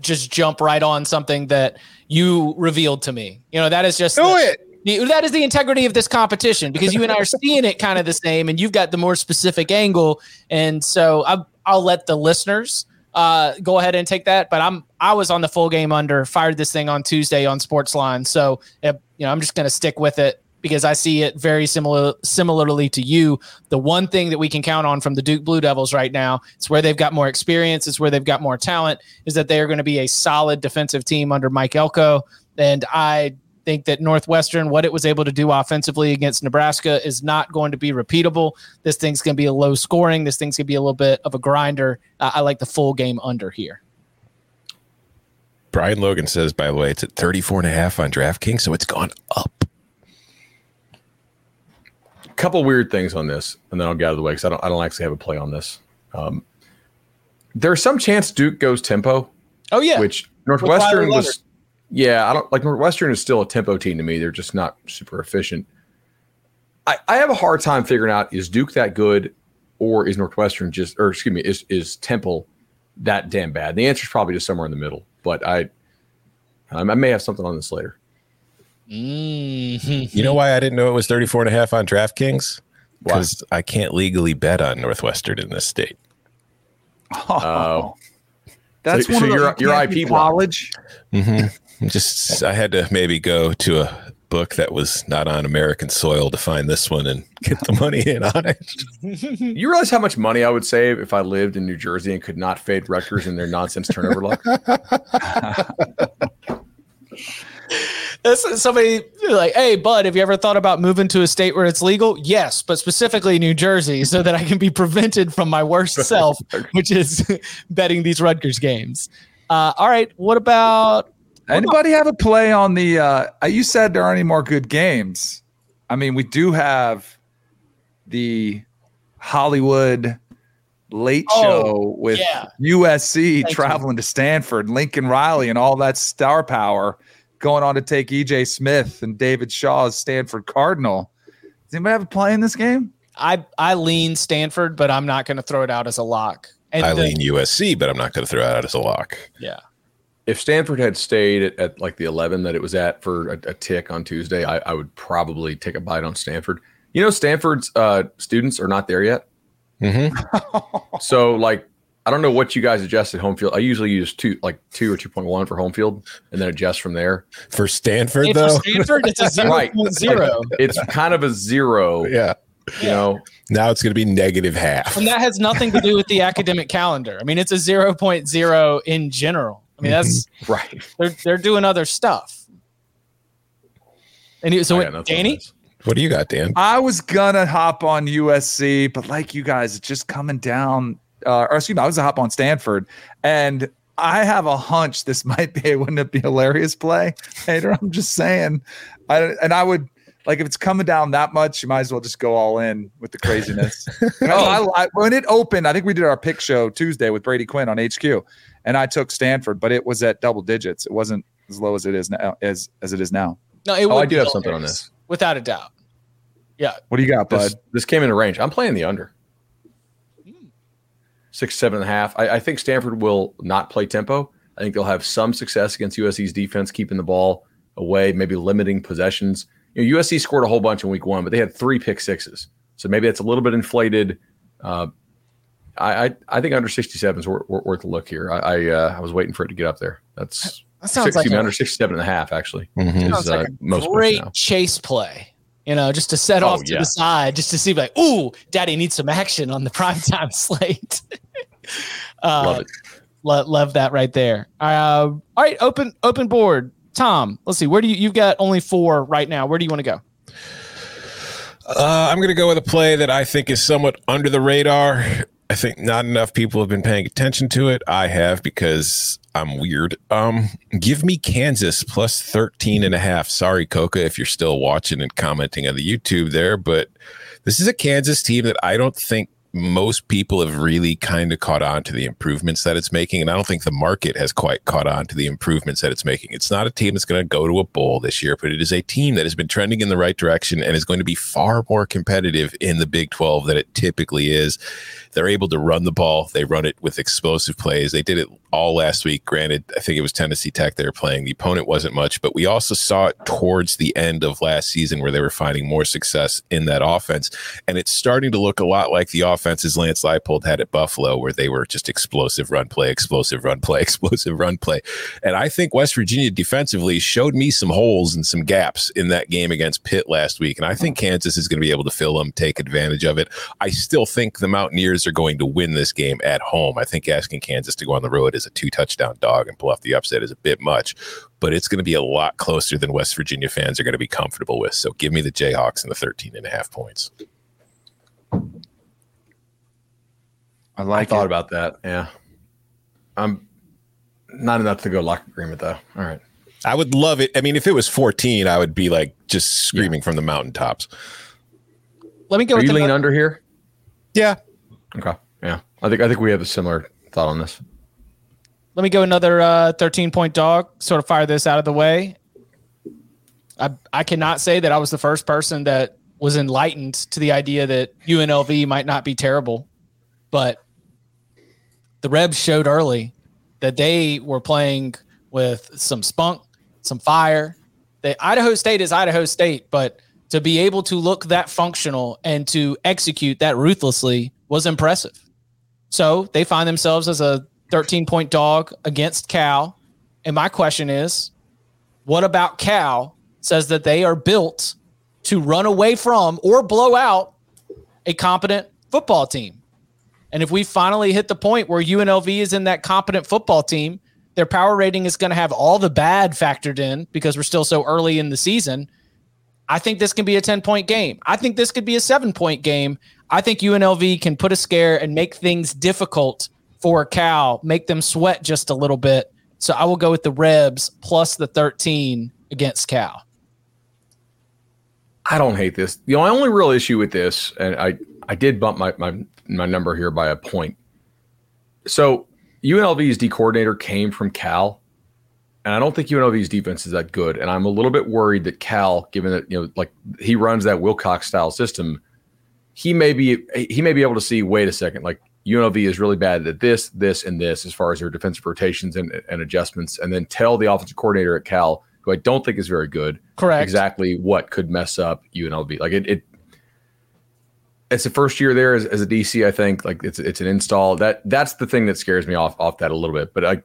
just jump right on something that you revealed to me. You know, that is just Do the- it. the- that is the integrity of this competition because you and I are seeing it kind of the same, and you've got the more specific angle, and so I, I'll let the listeners uh, go ahead and take that. But I'm I was on the full game under, fired this thing on Tuesday on Sportsline, so uh, you know I'm just going to stick with it because I see it very similar similarly to you. The one thing that we can count on from the Duke Blue Devils right now, it's where they've got more experience, it's where they've got more talent, is that they are going to be a solid defensive team under Mike Elko. And I think that Northwestern, what it was able to do offensively against Nebraska, is not going to be repeatable. This thing's going to be a low scoring. This thing's going to be a little bit of a grinder. Uh, I like the full game under here. Brian Logan says, by the way, it's at 34 and a half on DraftKings, so it's gone up. Couple weird things on this, and then I'll get out of the way because I don't I don't actually have a play on this. Um, there's some chance Duke goes tempo. Oh yeah, which Northwestern was. Yeah, I don't like Northwestern is still a tempo team to me. They're just not super efficient. I, I have a hard time figuring out is Duke that good, or is Northwestern just, or excuse me, is is Temple that damn bad? The answer is probably just somewhere in the middle. But I, I may have something on this later. Mm-hmm. You know why I didn't know it was 34 and a half on DraftKings? Because I can't legally bet on Northwestern in this state. Oh, That's So- one so of your- your IP block. college. Mm-hmm. Just I had to maybe go to a book that was not on American soil to find this one and get the money in on it. You realize how much money I would save if I lived in New Jersey and could not fade Rutgers in their nonsense turnover luck? That's somebody like, hey, bud, have you ever thought about moving to a state where it's legal? Yes, but specifically New Jersey, so that I can be prevented from my worst self, which is betting these Rutgers games. Uh, all right, what about Anybody have a play on the? Uh, you said there aren't any more good games. I mean, we do have the Hollywood late Oh, show with yeah. USC Thank you. traveling to Stanford, Lincoln Riley, and all that star power going on to take EJ Smith and David Shaw's Stanford Cardinal. Does anybody have a play in this game? I I lean Stanford, but I'm not going to throw it out as a lock. And I the- lean USC, but I'm not going to throw it out as a lock. Yeah. If Stanford had stayed at, at like the 11 that it was at for a, a tick on Tuesday, I, I would probably take a bite on Stanford. You know, Stanford's uh, students are not there yet. Mm-hmm. So, like, I don't know what you guys adjusted home field. I usually use two, like two or 2.1 for home field and then adjust from there. For Stanford, And for though, Stanford, it's a zero Right. point zero. It's kind of a zero, yeah. you know. Now it's going to be negative half. And that has nothing to do with the academic calendar. I mean, it's a 0.0 in general. I mean, that's mm-hmm. Right. they're they're doing other stuff. And you- so I wait, got nothing on Danny. What do you got, Dan? I was gonna hop on USC, but like you guys, it's just coming down. Uh, or excuse me, I was gonna hop on Stanford, and I have a hunch this might be. Wouldn't it be hilarious play? Hater, I'm just saying. I and I would like if it's coming down that much, you might as well just go all in with the craziness. oh, I, I, when it opened, I think we did our pick show Tuesday with Brady Quinn on HQ, and I took Stanford, but it was at double digits. It wasn't as low as it is now. As as it is now. no, it Oh, would I do have something on this. without a doubt. Yeah, What do you got, bud? This, this came into range. I'm playing the under. Six, seven and a half. I, I think Stanford will not play tempo. I think they'll have some success against USC's defense, keeping the ball away, maybe limiting possessions. You know, USC scored a whole bunch in week one, but they had three pick sixes. So maybe that's a little bit inflated. Uh, I, I I think under 67 is wor- wor- worth a look here. I I, uh, I was waiting for it to get up there. That's that sounds 60, like under 67 and a half, actually. Mhm. Is, sounds like uh, a most great chase play. You know, just to set Oh, off to yeah. the side, just to see like, ooh, Daddy needs some action on the primetime slate. uh, Love it. Lo- love that right there. Uh, all right, open open board. Tom, let's see. Where do you you've got only four right now? Where do you want to go? Uh, I'm going to go with a play that I think is somewhat under the radar. I think not enough people have been paying attention to it. I have because I'm weird. Um, give me Kansas plus 13 and a half. Sorry, Coca, if you're still watching and commenting on the YouTube there, but this is a Kansas team that I don't think most people have really kind of caught on to the improvements that it's making. And I don't think the market has quite caught on to the improvements that it's making. It's not a team that's going to go to a bowl this year, but it is a team that has been trending in the right direction and is going to be far more competitive in the Big 12 than it typically is. They're able to run the ball. They run it with explosive plays. They did it all last week. Granted, I think it was Tennessee Tech they were playing. The opponent wasn't much, but we also saw it towards the end of last season where they were finding more success in that offense. And it's starting to look a lot like the offenses Lance Leipold had at Buffalo, where they were just explosive run play, explosive run play, explosive run play. And I think West Virginia defensively showed me some holes and some gaps in that game against Pitt last week. And I think Kansas is going to be able to fill them, take advantage of it. I still think the Mountaineers are going to win this game at home. I think asking Kansas to go on the road as a two touchdown dog and pull off the upset is a bit much, but it's going to be a lot closer than West Virginia fans are going to be comfortable with. So give me the Jayhawks and the 13 and a half points. I I like thought it. about that. Yeah. I'm not enough to go lock agreement though. All right. I would love it. I mean, if it was 14, I would be like just screaming from the mountaintops. Let me go Are with you leaning another- under here? Yeah. Okay. Yeah. I think I think we have a similar thought on this. Let me go another uh, 13 point dog, sort of fire this out of the way. I, I cannot say that I was the first person that was enlightened to the idea that UNLV might not be terrible, but the Rebs showed early that they were playing with some spunk, some fire. That Idaho State is Idaho State, but to be able to look that functional and to execute that ruthlessly was impressive. So they find themselves as a 13 point dog against Cal. And my question is, what about Cal says that they are built to run away from or blow out a competent football team? And if we finally hit the point where UNLV is in that competent football team, their power rating is going to have all the bad factored in because we're still so early in the season. I think this can be a 10 point game. I think this could be a seven point game. I think UNLV can put a scare and make things difficult for Cal, make them sweat just a little bit. So I will go with the Rebs plus the 13 against Cal. I don't hate this. The only real issue with this, and I, I did bump my, my, my number here by a point. So UNLV's D coordinator came from Cal, and I don't think UNLV's defense is that good. And I'm a little bit worried that Cal, given that you know, like he runs that Wilcox style system, he may be he may be able to see. Wait a second, like UNLV is really bad at this, this, and this as far as their defensive rotations and, and adjustments, and then tell the offensive coordinator at Cal, who I don't think is very good, correct, exactly what could mess up UNLV. Like it, it it's the first year there as, as, a DC. I think like it's it's an install. That that's the thing that scares me off off that a little bit. But I,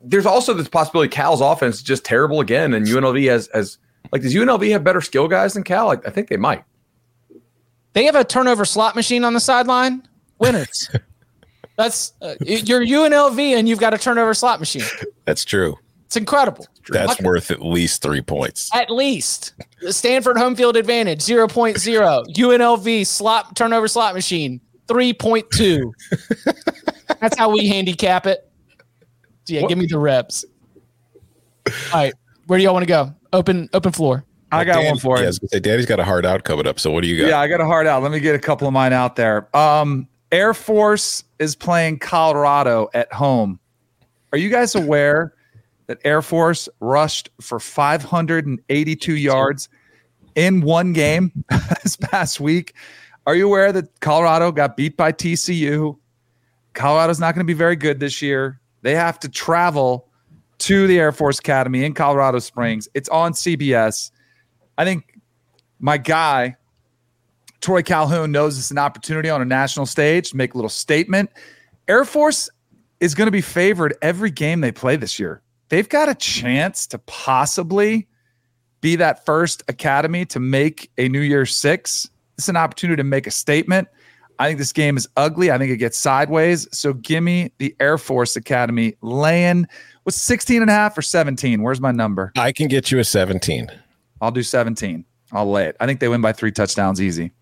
there's also this possibility Cal's offense is just terrible again, and UNLV has has like does UNLV have better skill guys than Cal? I, I think they might. They have a turnover slot machine on the sideline. Winners. That's uh, you're UNLV and you've got a turnover slot machine. That's true. It's incredible. That's worth at least three points. At least. Stanford home field advantage 0.0. UNLV slot turnover slot machine 3.2. That's how we handicap it. So yeah, what? give me the Rebs. All right. Where do y'all want to go? Open open floor. I got one for you. Yeah, say Danny's got a hard out coming up. So what do you got? Yeah, I got a hard out. Let me get a couple of mine out there. Um, Air Force is playing Colorado at home. Are you guys aware that Air Force rushed for 582 yards in one game this past week? Are you aware that Colorado got beat by TCU? Colorado's not going to be very good this year. They have to travel to the Air Force Academy in Colorado Springs. It's on CBS. I think my guy, Troy Calhoun knows it's an opportunity on a national stage to make a little statement. Air Force is going to be favored every game they play this year. They've got a chance to possibly be that first academy to make a New Year's Six. It's an opportunity to make a statement. I think this game is ugly. I think it gets sideways. So give me the Air Force Academy laying with 16 and a half or 17. Where's my number? I can get you a 17. I'll do 17. I'll lay it. I think they win by three touchdowns easy.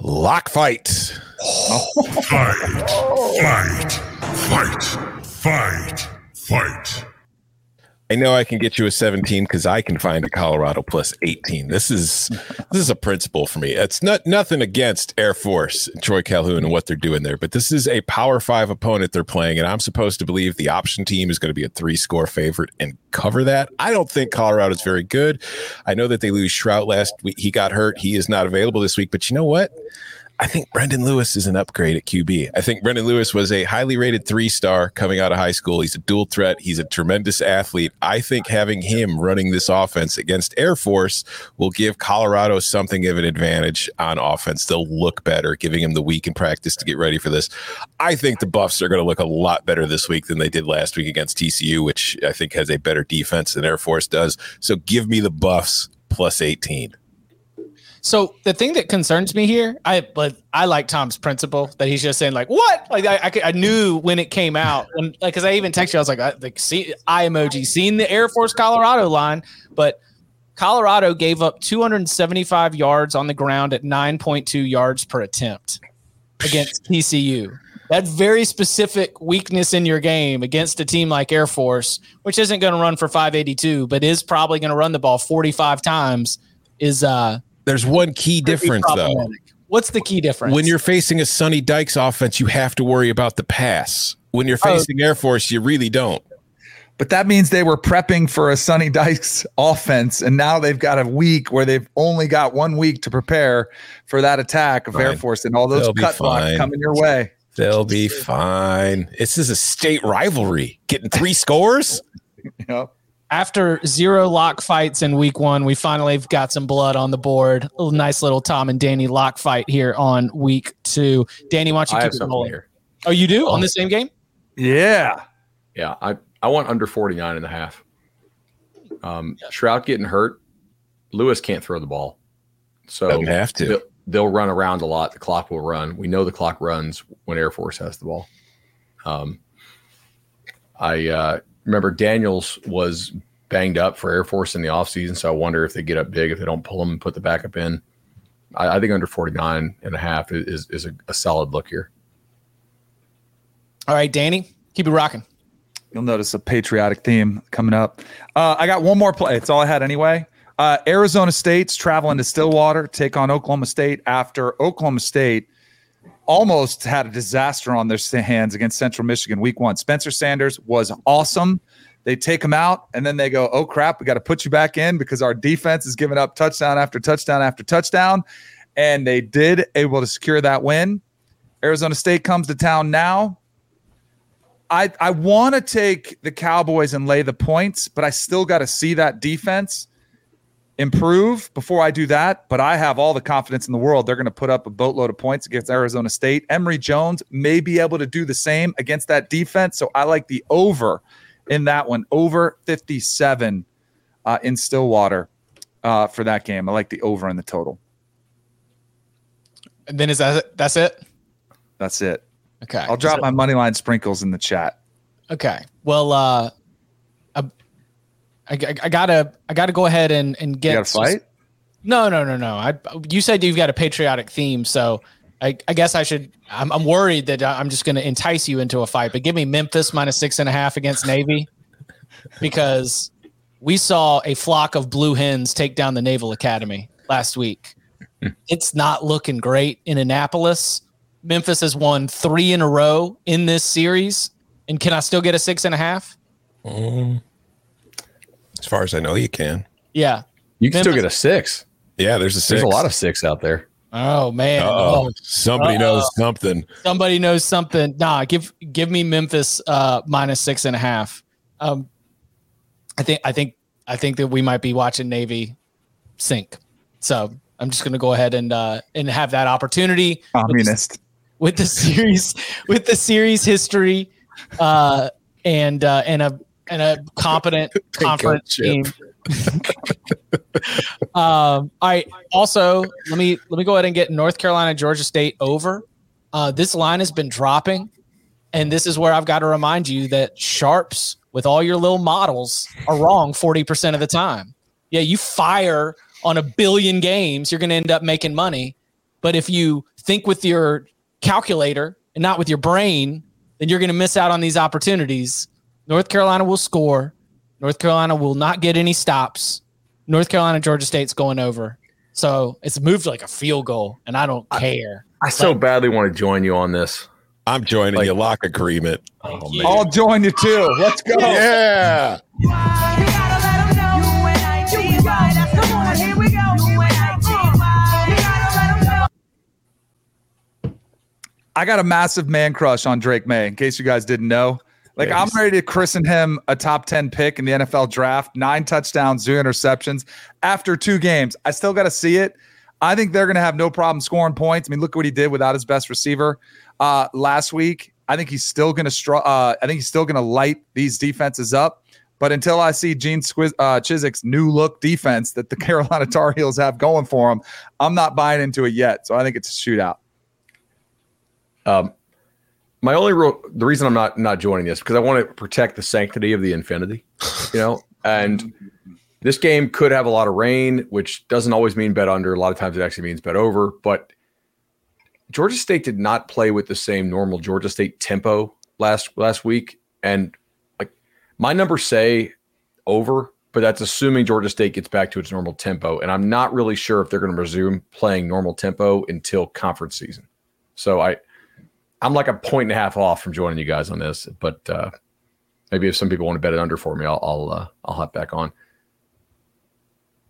Lock fight. fight. Fight. Fight. Fight. Fight. I know I can get you a 17 because I can find a Colorado plus 18. This is this is a principle for me. It's not nothing against Air Force, Troy Calhoun, and what they're doing there, but this is a Power Five opponent they're playing, and I'm supposed to believe the option team is going to be a three score favorite and cover that. I don't think Colorado's very good. I know that they lose Shrout last week. He got hurt. He is not available this week, but you know what? I think Brendon Lewis is an upgrade at QB. I think Brendon Lewis was a highly rated three star coming out of high school. He's a dual threat. He's a tremendous athlete. I think having him running this offense against Air Force will give Colorado something of an advantage on offense. They'll look better, giving him the week in practice to get ready for this. I think the Buffs are going to look a lot better this week than they did last week against TCU, which I think has a better defense than Air Force does. So give me the Buffs plus 18. So the thing that concerns me here, I but I like Tom's principle that he's just saying like what? Like I, I, I knew when it came out. And like because I even texted you I was like I, like see I emoji seen the Air Force Colorado line, but Colorado gave up 275 yards on the ground at 9.2 yards per attempt against TCU. That very specific weakness in your game against a team like Air Force, which isn't going to run for 582, but is probably going to run the ball 45 times, is uh there's one key difference though. What's the key difference? When you're facing a Sonny Dykes offense, you have to worry about the pass. When you're oh. facing oh. Air Force, you really don't. But that means they were prepping for a Sonny Dykes offense, and now they've got a week where they've only got one week to prepare for that attack of fine. Air Force and all those They'll cut blocks coming your way. They'll be fine. This is a state rivalry. Getting three scores. yep after zero lock fights in week one, we finally got some blood on the board. A nice little Tom and Danny lock fight here on week two. Danny, why don't you keep it rolling? Here. Oh, you do on the same game? Yeah. Yeah, I, I want under 49 and a half. Um, Shrout getting hurt. Lewis can't throw the ball. So Doesn't have to. They'll, they'll run around a lot. The clock will run. We know the clock runs when Air Force has the ball. Um, I uh, remember Daniels was banged up for Air Force in the offseason, so I wonder if they get up big if they don't pull him and put the backup in. I, I think under 49 and a half is, is a, a solid look here. All right, Danny, keep it rocking. You'll notice a patriotic theme coming up. Uh, I got one more play. It's all I had anyway. Uh, Arizona State's traveling to Stillwater, take on Oklahoma State after Oklahoma State almost had a disaster on their hands against Central Michigan week one. Spencer Sanders was awesome. They take him out and then they go, oh crap, we got to put you back in because our defense is giving up touchdown after touchdown after touchdown. And they did able to secure that win. Arizona State comes to town now. I I want to take the Cowboys and lay the points, but I still got to see that defense improve before I do that. But I have all the confidence in the world. They're going to put up a boatload of points against Arizona State. Emory Jones may be able to do the same against that defense. So I like the over in that one, over 57 uh, in Stillwater uh, for that game. I like the over in the total. And then is that it? that's it? That's it. Okay. I'll drop my money line sprinkles in the chat. Okay. Well, uh, I, I gotta, I gotta go ahead and and get. You got to fight? No, no, no, no. I, you said you've got a patriotic theme, so I, I guess I should. I'm, I'm worried that I'm just going to entice you into a fight, but give me Memphis minus six and a half against Navy because we saw a flock of blue hens take down the Naval Academy last week. it's not looking great in Annapolis. Memphis has won three in a row in this series. And can I still get a six and a half? Um, as far as I know, you can. Yeah. You can Memphis- still get a six. Yeah, there's a six. There's a lot of six out there. Oh man. Oh, Oh, somebody Uh-oh. knows something. somebody knows something. Nah, give give me Memphis uh minus six and a half. Um I think I think I think that we might be watching Navy sink. So I'm just gonna go ahead and uh and have that opportunity with the- Communist. with the series with the series history uh and uh and a and a competent conference team. um all right also let me let me go ahead and get north carolina georgia state over. Uh this line has been dropping and this is where i've got to remind you that sharps with all your little models are wrong 40% of the time. Yeah you fire on a billion games you're going to end up making money. But if you think with your calculator and not with your brain then you're going to miss out on these opportunities north carolina will score north carolina will not get any stops North Carolina, Georgia State's going over. So it's moved like a field goal, and I don't care. I so badly want to join you on this. I'm joining Like- you. Lock agreement. Oh, man. I'll join you too. Let's go. Yeah. I got a massive man crush on Drake Maye, in case you guys didn't know. Like, Yeah, I'm ready to christen him a top 10 pick in the NFL draft, nine touchdowns, zero interceptions after two games. I still got to see it. I think they're going to have no problem scoring points. I mean, look what he did without his best receiver uh, last week. I think he's still going to str- uh, I think he's still going to light these defenses up. But until I see Gene Squiz- uh, Chizik's new look defense that the Carolina Tar Heels have going for him, I'm not buying into it yet. So I think it's a shootout. Um, my only real the reason I'm not not joining this because I want to protect the sanctity of the infinity, you know, and this game could have a lot of rain, which doesn't always mean bet under. A lot of times it actually means bet over. But Georgia State did not play with the same normal Georgia State tempo last last week, and like my numbers say over, but that's assuming Georgia State gets back to its normal tempo, and I'm not really sure if they're going to resume playing normal tempo until conference season. So I. I'm like a point and a half off from joining you guys on this, but uh, maybe if some people want to bet it under for me, I'll I'll, uh, I'll hop back on.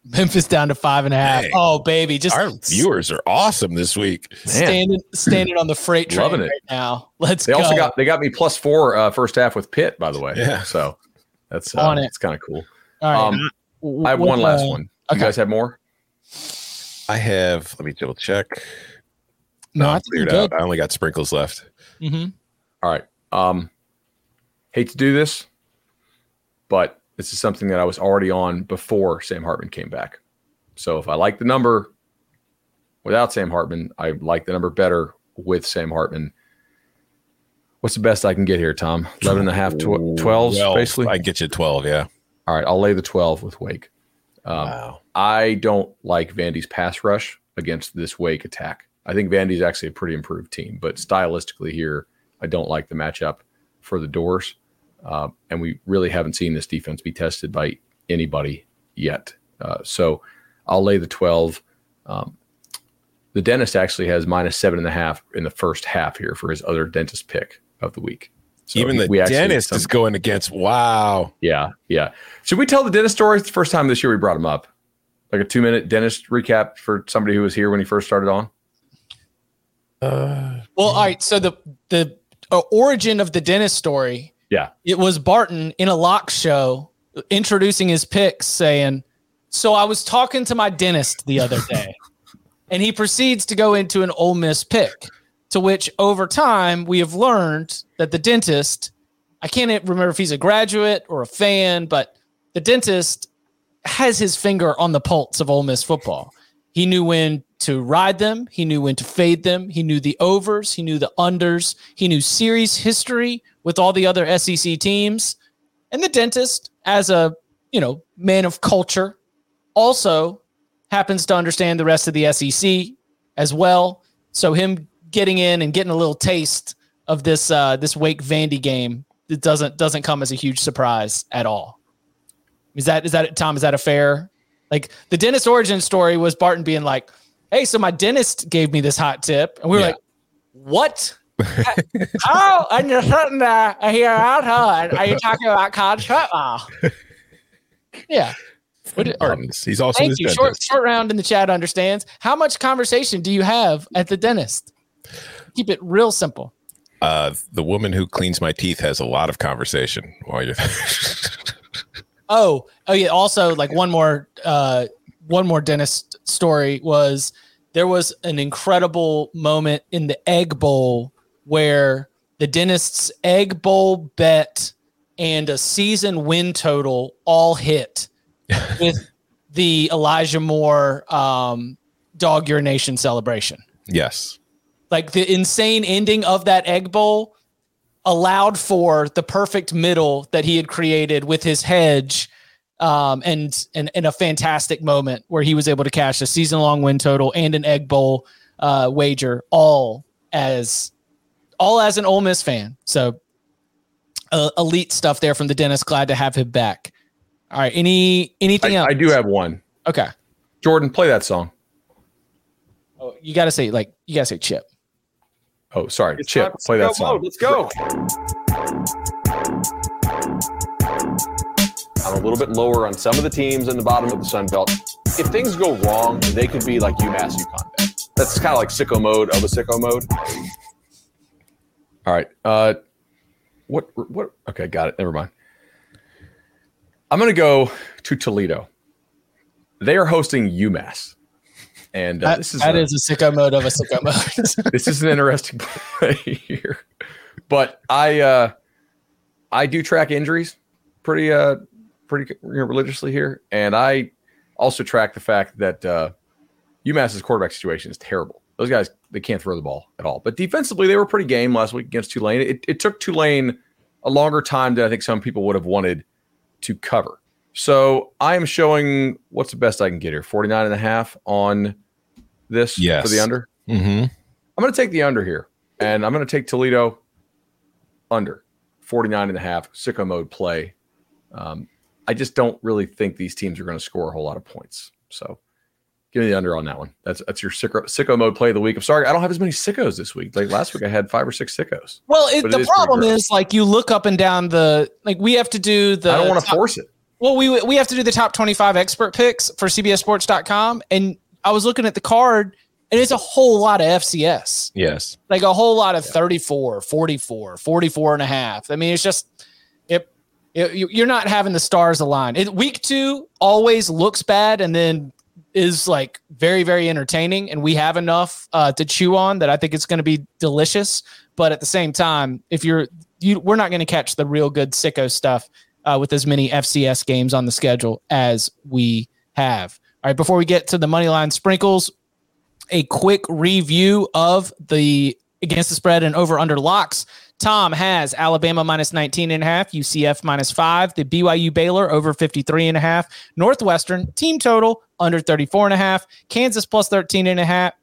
Memphis down to five and a half. Dang. Oh, baby. Just Our viewers are awesome this week. standing standing on the freight train Loving it. right now. Let's They go. also got they got me plus four uh, first half with Pitt, by the way. Yeah. so that's uh, On it. It's kind of cool. All right. Um, W- I have what, one last uh, one. You guys have more? I have. Let me double check. No, I I'm cleared out. I only got sprinkles left. Mhm. All right. Um, Hate to do this, but this is something that I was already on before Sam Hartman came back. So if I like the number without Sam Hartman, I like the number better with Sam Hartman. What's the best I can get here, Tom? 11 and a half, tw- 12s, 12. basically? I get you 12, yeah. All right, I'll lay the 12 with Wake. Um, Wow. I don't like Vandy's pass rush against this Wake attack. I think Vandy's actually a pretty improved team, but stylistically here, I don't like the matchup for the Dores. Uh, and we really haven't seen this defense be tested by anybody yet. Uh, so I'll lay the 12. Um, the dentist actually has minus seven and a half in the first half here for his other dentist pick of the week. So Even the we dentist some- is going against. Wow. yeah, yeah. Should we tell the dentist story? It's the first time this year we brought him up. Like a two minute dentist recap for somebody who was here when he first started on. Well, all right. So the the uh, origin of the dentist story, Yeah. it was Barton in a lock show introducing his picks, saying, "So I was talking to my dentist the other day, and he proceeds to go into an Ole Miss pick." To which, over time, we have learned that the dentist, I can't remember if he's a graduate or a fan, but the dentist has his finger on the pulse of Ole Miss football. He knew when to ride them, he knew when to fade them, he knew the overs, he knew the unders, he knew series history with all the other SEC teams. And the dentist, as a you know man of culture, also happens to understand the rest of the SEC as well. So him getting in and getting a little taste of this uh, this Wake Vandy game it doesn't doesn't come as a huge surprise at all. Is that is that Tom? Is that a fair? Like the dentist origin story was Barton being like, "Hey, so my dentist gave me this hot tip," and we were Yeah. like, "What?" oh, and you're sitting there here out here. Are you talking about college football? Yeah. What, Barton's. He's also thank you. dentist. Short, short round in the chat understands. How much conversation do you have at the dentist? Keep it real simple. Uh, the woman who cleans my teeth has a lot of conversation while you're there. Oh, oh yeah. Also, like one more, uh, one more dentist story was there was an incredible moment in the Egg Bowl where the dentist's Egg Bowl bet and a season win total all hit with the Elijah Moore um, dog urination celebration. yes. Like the insane ending of that Egg Bowl allowed for the perfect middle that he had created with his hedge um, and, and and a fantastic moment where he was able to cash a season long win total and an Egg Bowl uh, wager all as all as an Ole Miss fan. So uh, elite stuff there from the dentist. Glad to have him back. All right. Any anything I, else? I do have one. Okay. Jordan, play that song. Oh, you got to say like you got to say chip. Oh, sorry. Chip, play that song. Let's go. A little bit lower on some of the teams in the bottom of the Sun Belt. If things go wrong, they could be like UMass UConn. That's kind of like sicko mode of a sicko mode. All right. Uh, what? What? Okay, got it. Never mind. I'm going to go to Toledo. They are hosting UMass, and uh, That- this is that a- is a sicko mode of a sicko mode. this is an interesting play here. But I uh I do track injuries pretty uh pretty you know, religiously here. And I also track the fact that uh UMass's quarterback situation is terrible. Those guys they can't throw the ball at all. But defensively, they were pretty game last week against Tulane. It, it took Tulane a longer time than I think some people would have wanted to cover. So I am showing what's the best I can get here 49 and a half on this Yes. for the under. Mm-hmm. I'm going to take the under here, and I'm going to take Toledo under 49 and a half sicko mode play. Um, I just don't really think these teams are going to score a whole lot of points. So give me the under on that one. That's that's your sicko, sicko mode play of the week. I'm sorry, I don't have as many sickos this week. Like last week, I had five or six sickos. Well, it, the is problem is like you look up and down the like we have to do the. I don't want to force it. Well, we we have to do the top twenty five expert picks for CBSSports.com, and I was looking at the card, and it's a whole lot of FCS, Yes. like a whole lot of 34, 44, 44 and a half. I mean, it's just it. it you- you're not having the stars align. It, week two always looks bad, and then is like very very entertaining, and we have enough uh, to chew on that I think it's going to be delicious. But at the same time, if you're you we're not going to catch the real good sicko stuff uh, with as many FCS games on the schedule as we have. All right, before we get to the money line sprinkles, a quick review of the against the spread and over under locks. Tom has Alabama minus 19 and a half, UCF minus five, the BYU Baylor over 53 and a half, Northwestern team total under 34 and a half, Kansas plus 13 and a half,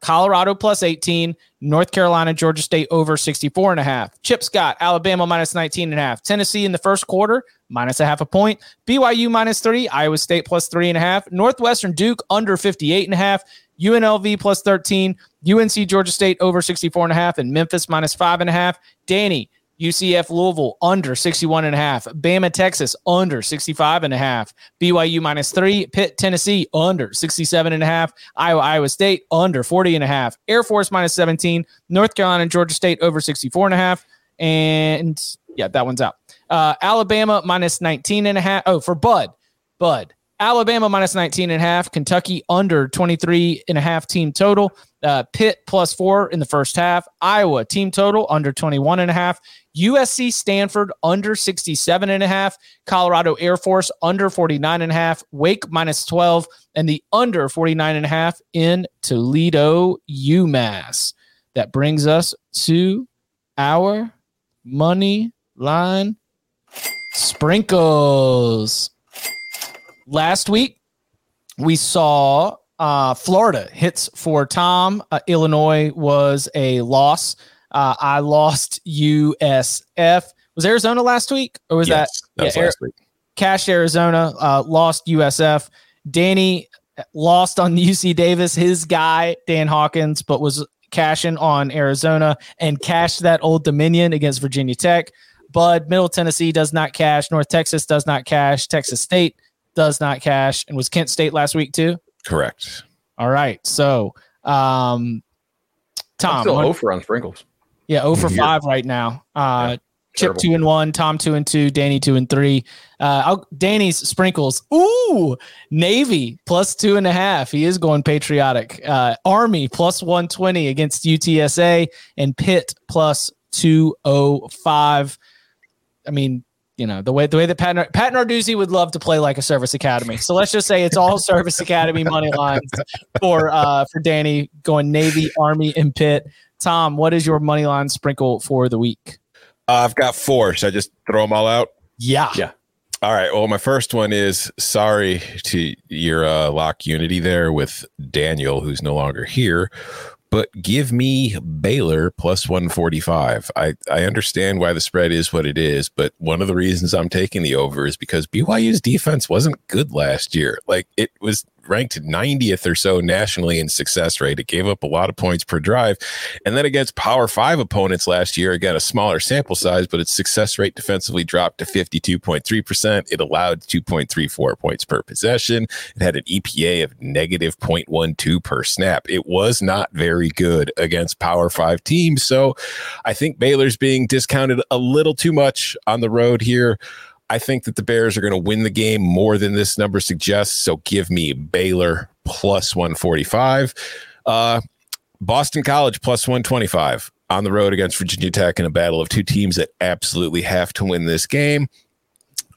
Colorado plus 18, North Carolina, Georgia State over 64 and a half. Chip Scott, Alabama minus 19 and a half. Tennessee in the first quarter, minus a half a point. BYU minus three, Iowa State plus three and a half. Northwestern Duke under 58 and a half. UNLV plus 13, UNC Georgia State over 64 and a half, and Memphis minus five and a half. Danny, UCF Louisville under 61 and a half. Bama Texas under 65 and a half. BYU minus three. Pitt Tennessee under 67 and a half. Iowa Iowa State under 40 and a half. Air Force minus 17. North Carolina and Georgia State over 64 and a half. And yeah, that one's out. Uh, Alabama minus 19 and a half. Oh, for Bud. Bud. Alabama minus 19 and a half. Kentucky under 23 and a half team total. Uh, Pitt plus four in the first half. Iowa team total under 21 and a half. USC Stanford under 67 and a half. Colorado Air Force under 49 and a half. Wake minus 12 and the under 49 and a half in Toledo, UMass. That brings us to our money line sprinkles. Last week, we saw uh, Florida hits for Tom. Uh, Illinois was a loss. Uh, I lost USF. Was Arizona last week, or was Yes, that, that was yeah, last week. Cash Arizona uh, lost USF. Danny lost on UC Davis. His guy Dan Hawkins, but was cashing on Arizona and cashed that Old Dominion against Virginia Tech. Bud Middle Tennessee does not cash. North Texas does not cash. Texas State does not cash. And was Kent State last week too? Correct. All right. So, um, Tom, I'm still what- over on sprinkles. yeah, 0 for 5 right now. Uh, Chip terrible. two and one, Tom two and two, Danny two and three. Uh, I'll, Danny's sprinkles. Ooh, Navy plus two and a half. He is going patriotic. Uh, Army plus 120 against UTSA and Pitt plus 205. I mean, you know, the way the way that Pat, Pat Narduzzi would love to play like a service academy. So let's just say it's all service academy money lines for uh for Danny going Navy, Army, and Pitt. Tom, what is your money line sprinkle for the week? Uh, I've got four. Should I just throw them all out? Yeah. Yeah. All right. Well, my first one is sorry to your uh, lock unity there with Daniel, who's no longer here, but give me Baylor plus 145. I, I understand why the spread is what it is, but one of the reasons I'm taking the over is because BYU's defense wasn't good last year. Like it was ranked 90th or so nationally in success rate. It gave up a lot of points per drive. And then against Power Five opponents last year, again, a smaller sample size, but its success rate defensively dropped to 52.3%. It allowed 2.34 points per possession. It had an EPA of negative 0.12 per snap. It was not very good against Power Five teams. So I think Baylor's being discounted a little too much on the road here. I think that the Bears are going to win the game more than this number suggests. So give me Baylor plus 145. Uh, Boston College plus 125 on the road against Virginia Tech in a battle of two teams that absolutely have to win this game.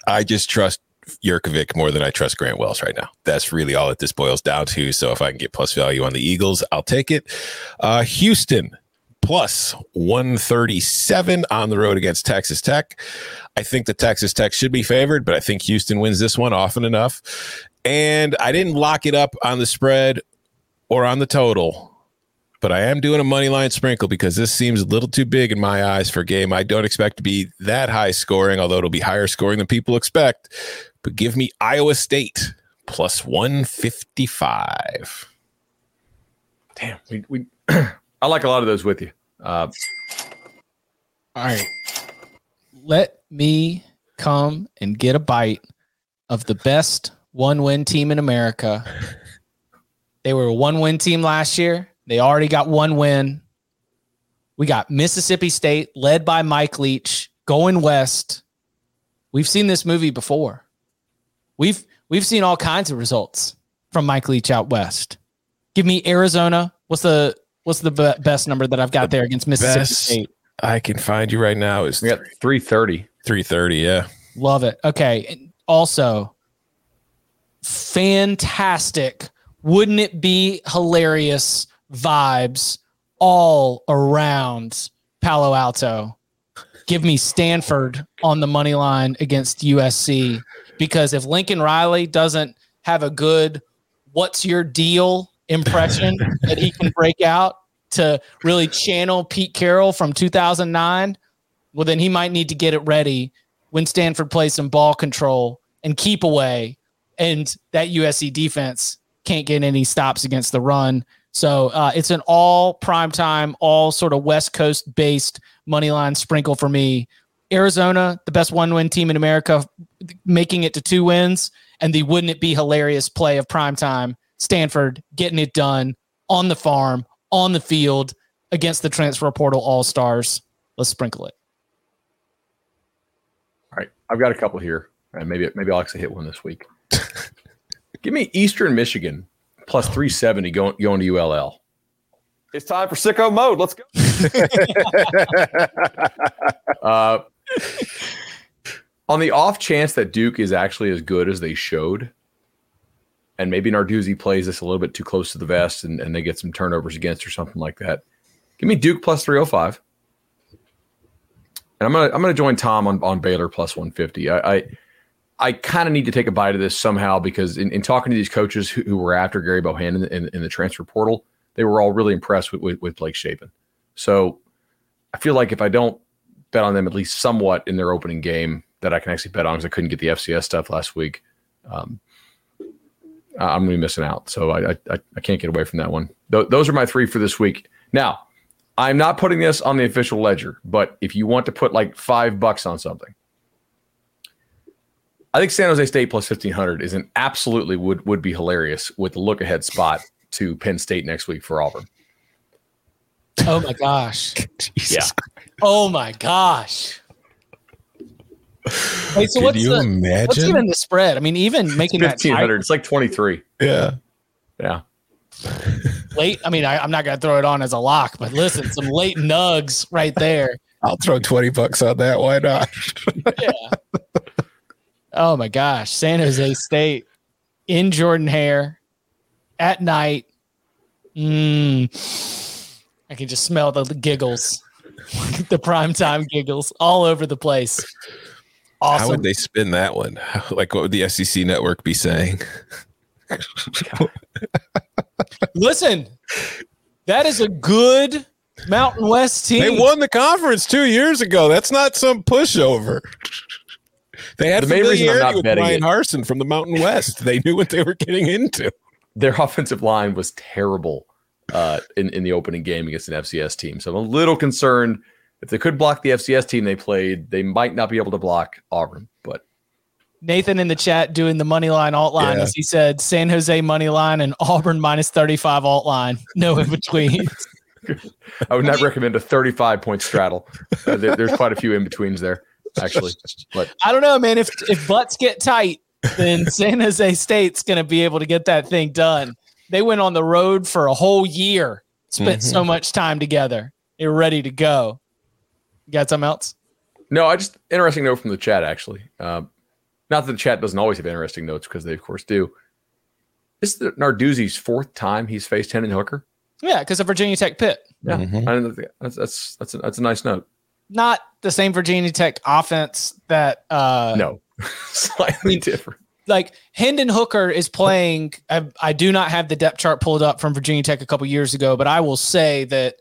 I just trust Jurkovec more than I trust Grant Wells right now. That's really all that this boils down to. So if I can get plus value on the Eagles, I'll take it. Uh, Houston plus 137 on the road against Texas Tech. I think the Texas Tech should be favored, but I think Houston wins this one often enough. And I didn't lock it up on the spread or on the total, but I am doing a money line sprinkle because this seems a little too big in my eyes for a game I don't expect to be that high scoring, although it'll be higher scoring than people expect. But give me Iowa State plus 155. Damn, we, we I like a lot of those with you. Uh, All right. Let me come and get a bite of the best one win team in America. They were a one win team last year. They already got one win. We got Mississippi State led by Mike Leach going west. We've seen this movie before. We've we've seen all kinds of results from Mike Leach out west. Give me Arizona. What's the what's the be- best number that I've got there against Mississippi Best, State? I can find you right now is We got 330. 330. Yeah. Love it. Okay. And Also, fantastic. Wouldn't it be hilarious vibes all around Palo Alto? Give me Stanford on the money line against USC because if Lincoln Riley doesn't have a good what's your deal impression that he can break out to really channel Pete Carroll from 2009, well, then he might need to get it ready when Stanford plays some ball control and keep away, and that USC defense can't get any stops against the run. So uh, it's an all primetime, all sort of West Coast based money line sprinkle for me. Arizona, the best one win team in America, making it to two wins, and the wouldn't it be hilarious play of primetime. Stanford getting it done on the farm, on the field against the transfer portal all stars. Let's sprinkle it. All right, I've got a couple here, and maybe maybe I'll actually hit one this week. Give me Eastern Michigan plus 370 going going to ULL. It's time for sicko mode. Let's go. Uh, on the off chance that Duke is actually as good as they showed, and maybe Narduzzi plays this a little bit too close to the vest and, and they get some turnovers against or something like that, give me Duke plus 305. And I'm gonna I'm gonna join Tom on, on Baylor plus 150. I I, I kind of need to take a bite of this somehow because in, in talking to these coaches who, who were after Gerry Bohanon in, in, in the transfer portal, they were all really impressed with, with, with Blake Shapen. So I feel like if I don't bet on them at least somewhat in their opening game, that I can actually bet on because I couldn't get the FCS stuff last week. Um, I'm going to be missing out. So I, I, I can't get away from that one. Th- those are my three for this week. Now, I'm not putting this on the official ledger, but if you want to put like five bucks on something, I think San Jose State plus 1500 is an absolutely would, would be hilarious with the look ahead spot to Penn State next week for Auburn. Oh my gosh. Yeah. Oh my gosh. Wait, so Could what's you the, imagine? What's even the spread? I mean, even making that 1500. It's like 23. Yeah. Yeah. late. I mean, I, I'm not going to throw it on as a lock, but listen, some late nugs right there. I'll throw 20 bucks on that. Why not? Yeah. Oh my gosh, San Jose State in Jordan Hare at night. Mm, I can just smell the giggles, the primetime giggles all over the place. How would they spin that one? How- Like, what would the SEC network be saying? Listen, that is a good Mountain West team. They won the conference two years ago. That's not some pushover. They had The main reason I'm not with betting Brian it- Harson from the Mountain West. They knew what they were getting into. Their offensive line was terrible uh, in, in the opening game against an FCS team. So I'm a little concerned if they could block the FCS team they played, they might not be able to block Auburn. But Nathan in the chat doing the money line alt line Yeah. as he said San Jose money line and Auburn minus 35 alt line. No in between. I would not recommend a 35 point straddle. Uh, there- there's quite a few in betweens there, actually. But I don't know, man. If if butts get tight, then San Jose State's going to be able to get that thing done. They went on the road for a whole year, spent so much time together. They're ready to go. You got something else? no, I just interesting note from the chat actually. Um, not that the chat doesn't always have interesting notes because they of course do. This is the Narduzzi's fourth time he's faced Hendon Hooker. Yeah, because of Virginia Tech Pitt. Yeah, I didn't that's that's that's a, that's a nice note. Not the same Virginia Tech offense that uh No, slightly different. like Hendon Hooker is playing. I, I do not have the depth chart pulled up from Virginia Tech a couple years ago, but I will say that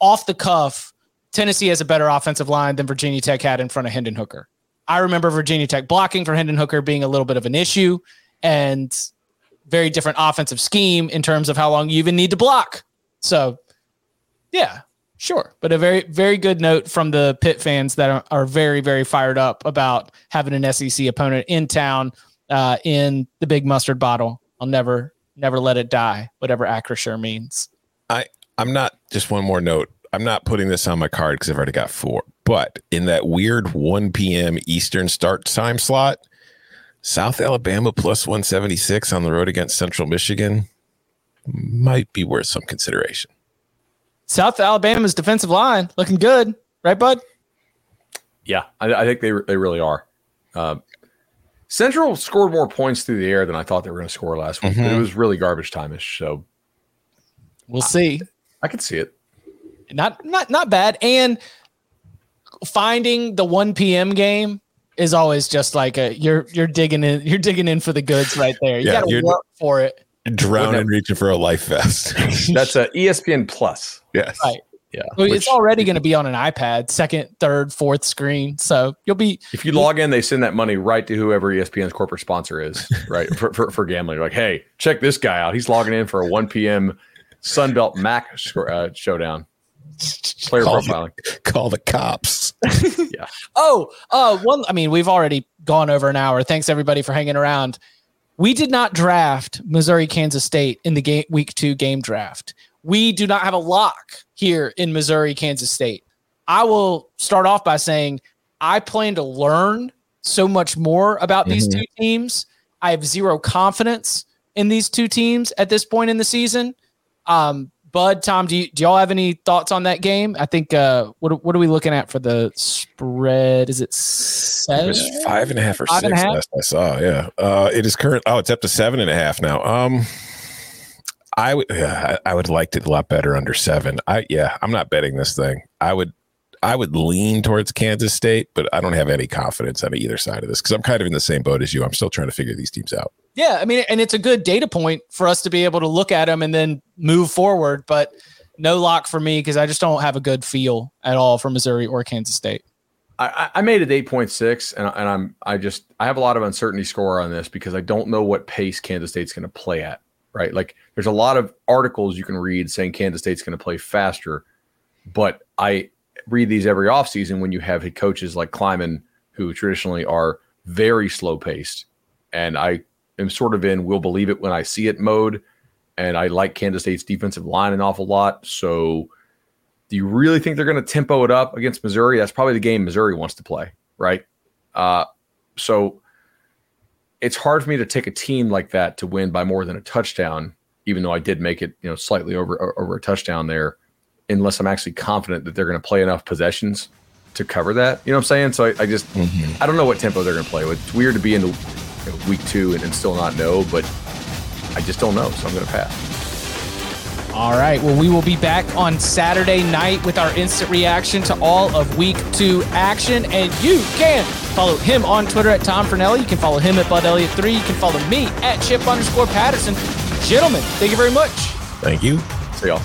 off the cuff, Tennessee has a better offensive line than Virginia Tech had in front of Hendon Hooker. I remember Virginia Tech blocking for Hendon Hooker being a little bit of an issue and very different offensive scheme in terms of how long you even need to block. So, yeah, sure. But a very, very good note from the Pitt fans that are, are very, very fired up about having an SEC opponent in town uh, in the big mustard bottle. I'll never, never let it die, whatever Acrisure means. I I'm not just one more note. I'm not putting this on my card because I've already got four. But in that weird 1 p.m. Eastern start time slot, South Alabama plus 176 on the road against Central Michigan might be worth some consideration. South Alabama's defensive line looking good, right, Bud? Yeah, I, I think they they really are. Uh, Central scored more points through the air than I thought they were going to score last week. But it was really garbage time-ish. So We'll see. I can see it. Not not not bad. And finding the 1 p.m. game is always just like a you're you're digging in you're digging in for the goods right there. You Yeah, gotta you're- work for it. Drowning, reaching for a life vest. That's a ESPN Plus. Yes. Right. Yeah. Well, which- it's already going to be on an iPad, second, third, fourth screen. So you'll be if you log in, they send that money right to whoever ESPN's corporate sponsor is, right? for, for, for gambling. Like, hey, check this guy out. He's logging in for a 1 p.m. Sunbelt Mac score, uh, showdown. Player Call- profiling. Call the cops. yeah. Oh, uh, one. I mean, we've already gone over an hour. Thanks everybody for hanging around. We did not draft Missouri Kansas State in the game week two game draft. We do not have a lock here in Missouri Kansas State. I will start off by saying I plan to learn so much more about these Mhm. two teams. I have zero confidence in these two teams at this point in the season. Um, Bud, Tom, do, you, do y'all have any thoughts on that game? I think uh, what what are we looking at for the spread? Is it It seven? was five and a half or Five six and a half? last I saw. Yeah. Uh, it is current. Oh, it's up to seven and a half now. Um, I would, yeah, I I would like it a lot better under seven. I, yeah, I'm not betting this thing. I would, I would lean towards Kansas State, but I don't have any confidence on either side of this because I'm kind of in the same boat as you. I'm still trying to figure these teams out. Yeah, I mean, and it's a good data point for us to be able to look at them and then move forward. But no lock for me because I just don't have a good feel at all for Missouri or Kansas State. I, I I made it 8.6 and, and I'm I just I have a lot of uncertainty score on this because I don't know what pace Kansas State's going to play at, right? Like there's a lot of articles you can read saying Kansas State's going to play faster, but I read these every offseason when you have head coaches like Klieman who traditionally are very slow paced and I am sort of in will believe it when I see it mode and I like Kansas State's defensive line an awful lot, so do you really think they're going to tempo it up against Missouri? That's probably the game Missouri wants to play, right? Uh, so it's hard for me to take a team like that to win by more than a touchdown, even though I did make it, you know, slightly over over a touchdown there, unless I'm actually confident that they're going to play enough possessions to cover that. You know what I'm saying? So I, I just mm-hmm. I don't know what tempo they're going to play with. It's weird to be in the you know, week two and, and still not know, but I just don't know, so I'm going to pass. All right. Well, we will be back on Saturday night with our instant reaction to all of week two action. And you can follow him on Twitter at Tom Fornelli. You can follow him at Bud Elliott3. You can follow me at Chip underscore Patterson. Gentlemen, thank you very much. Thank you. See y'all.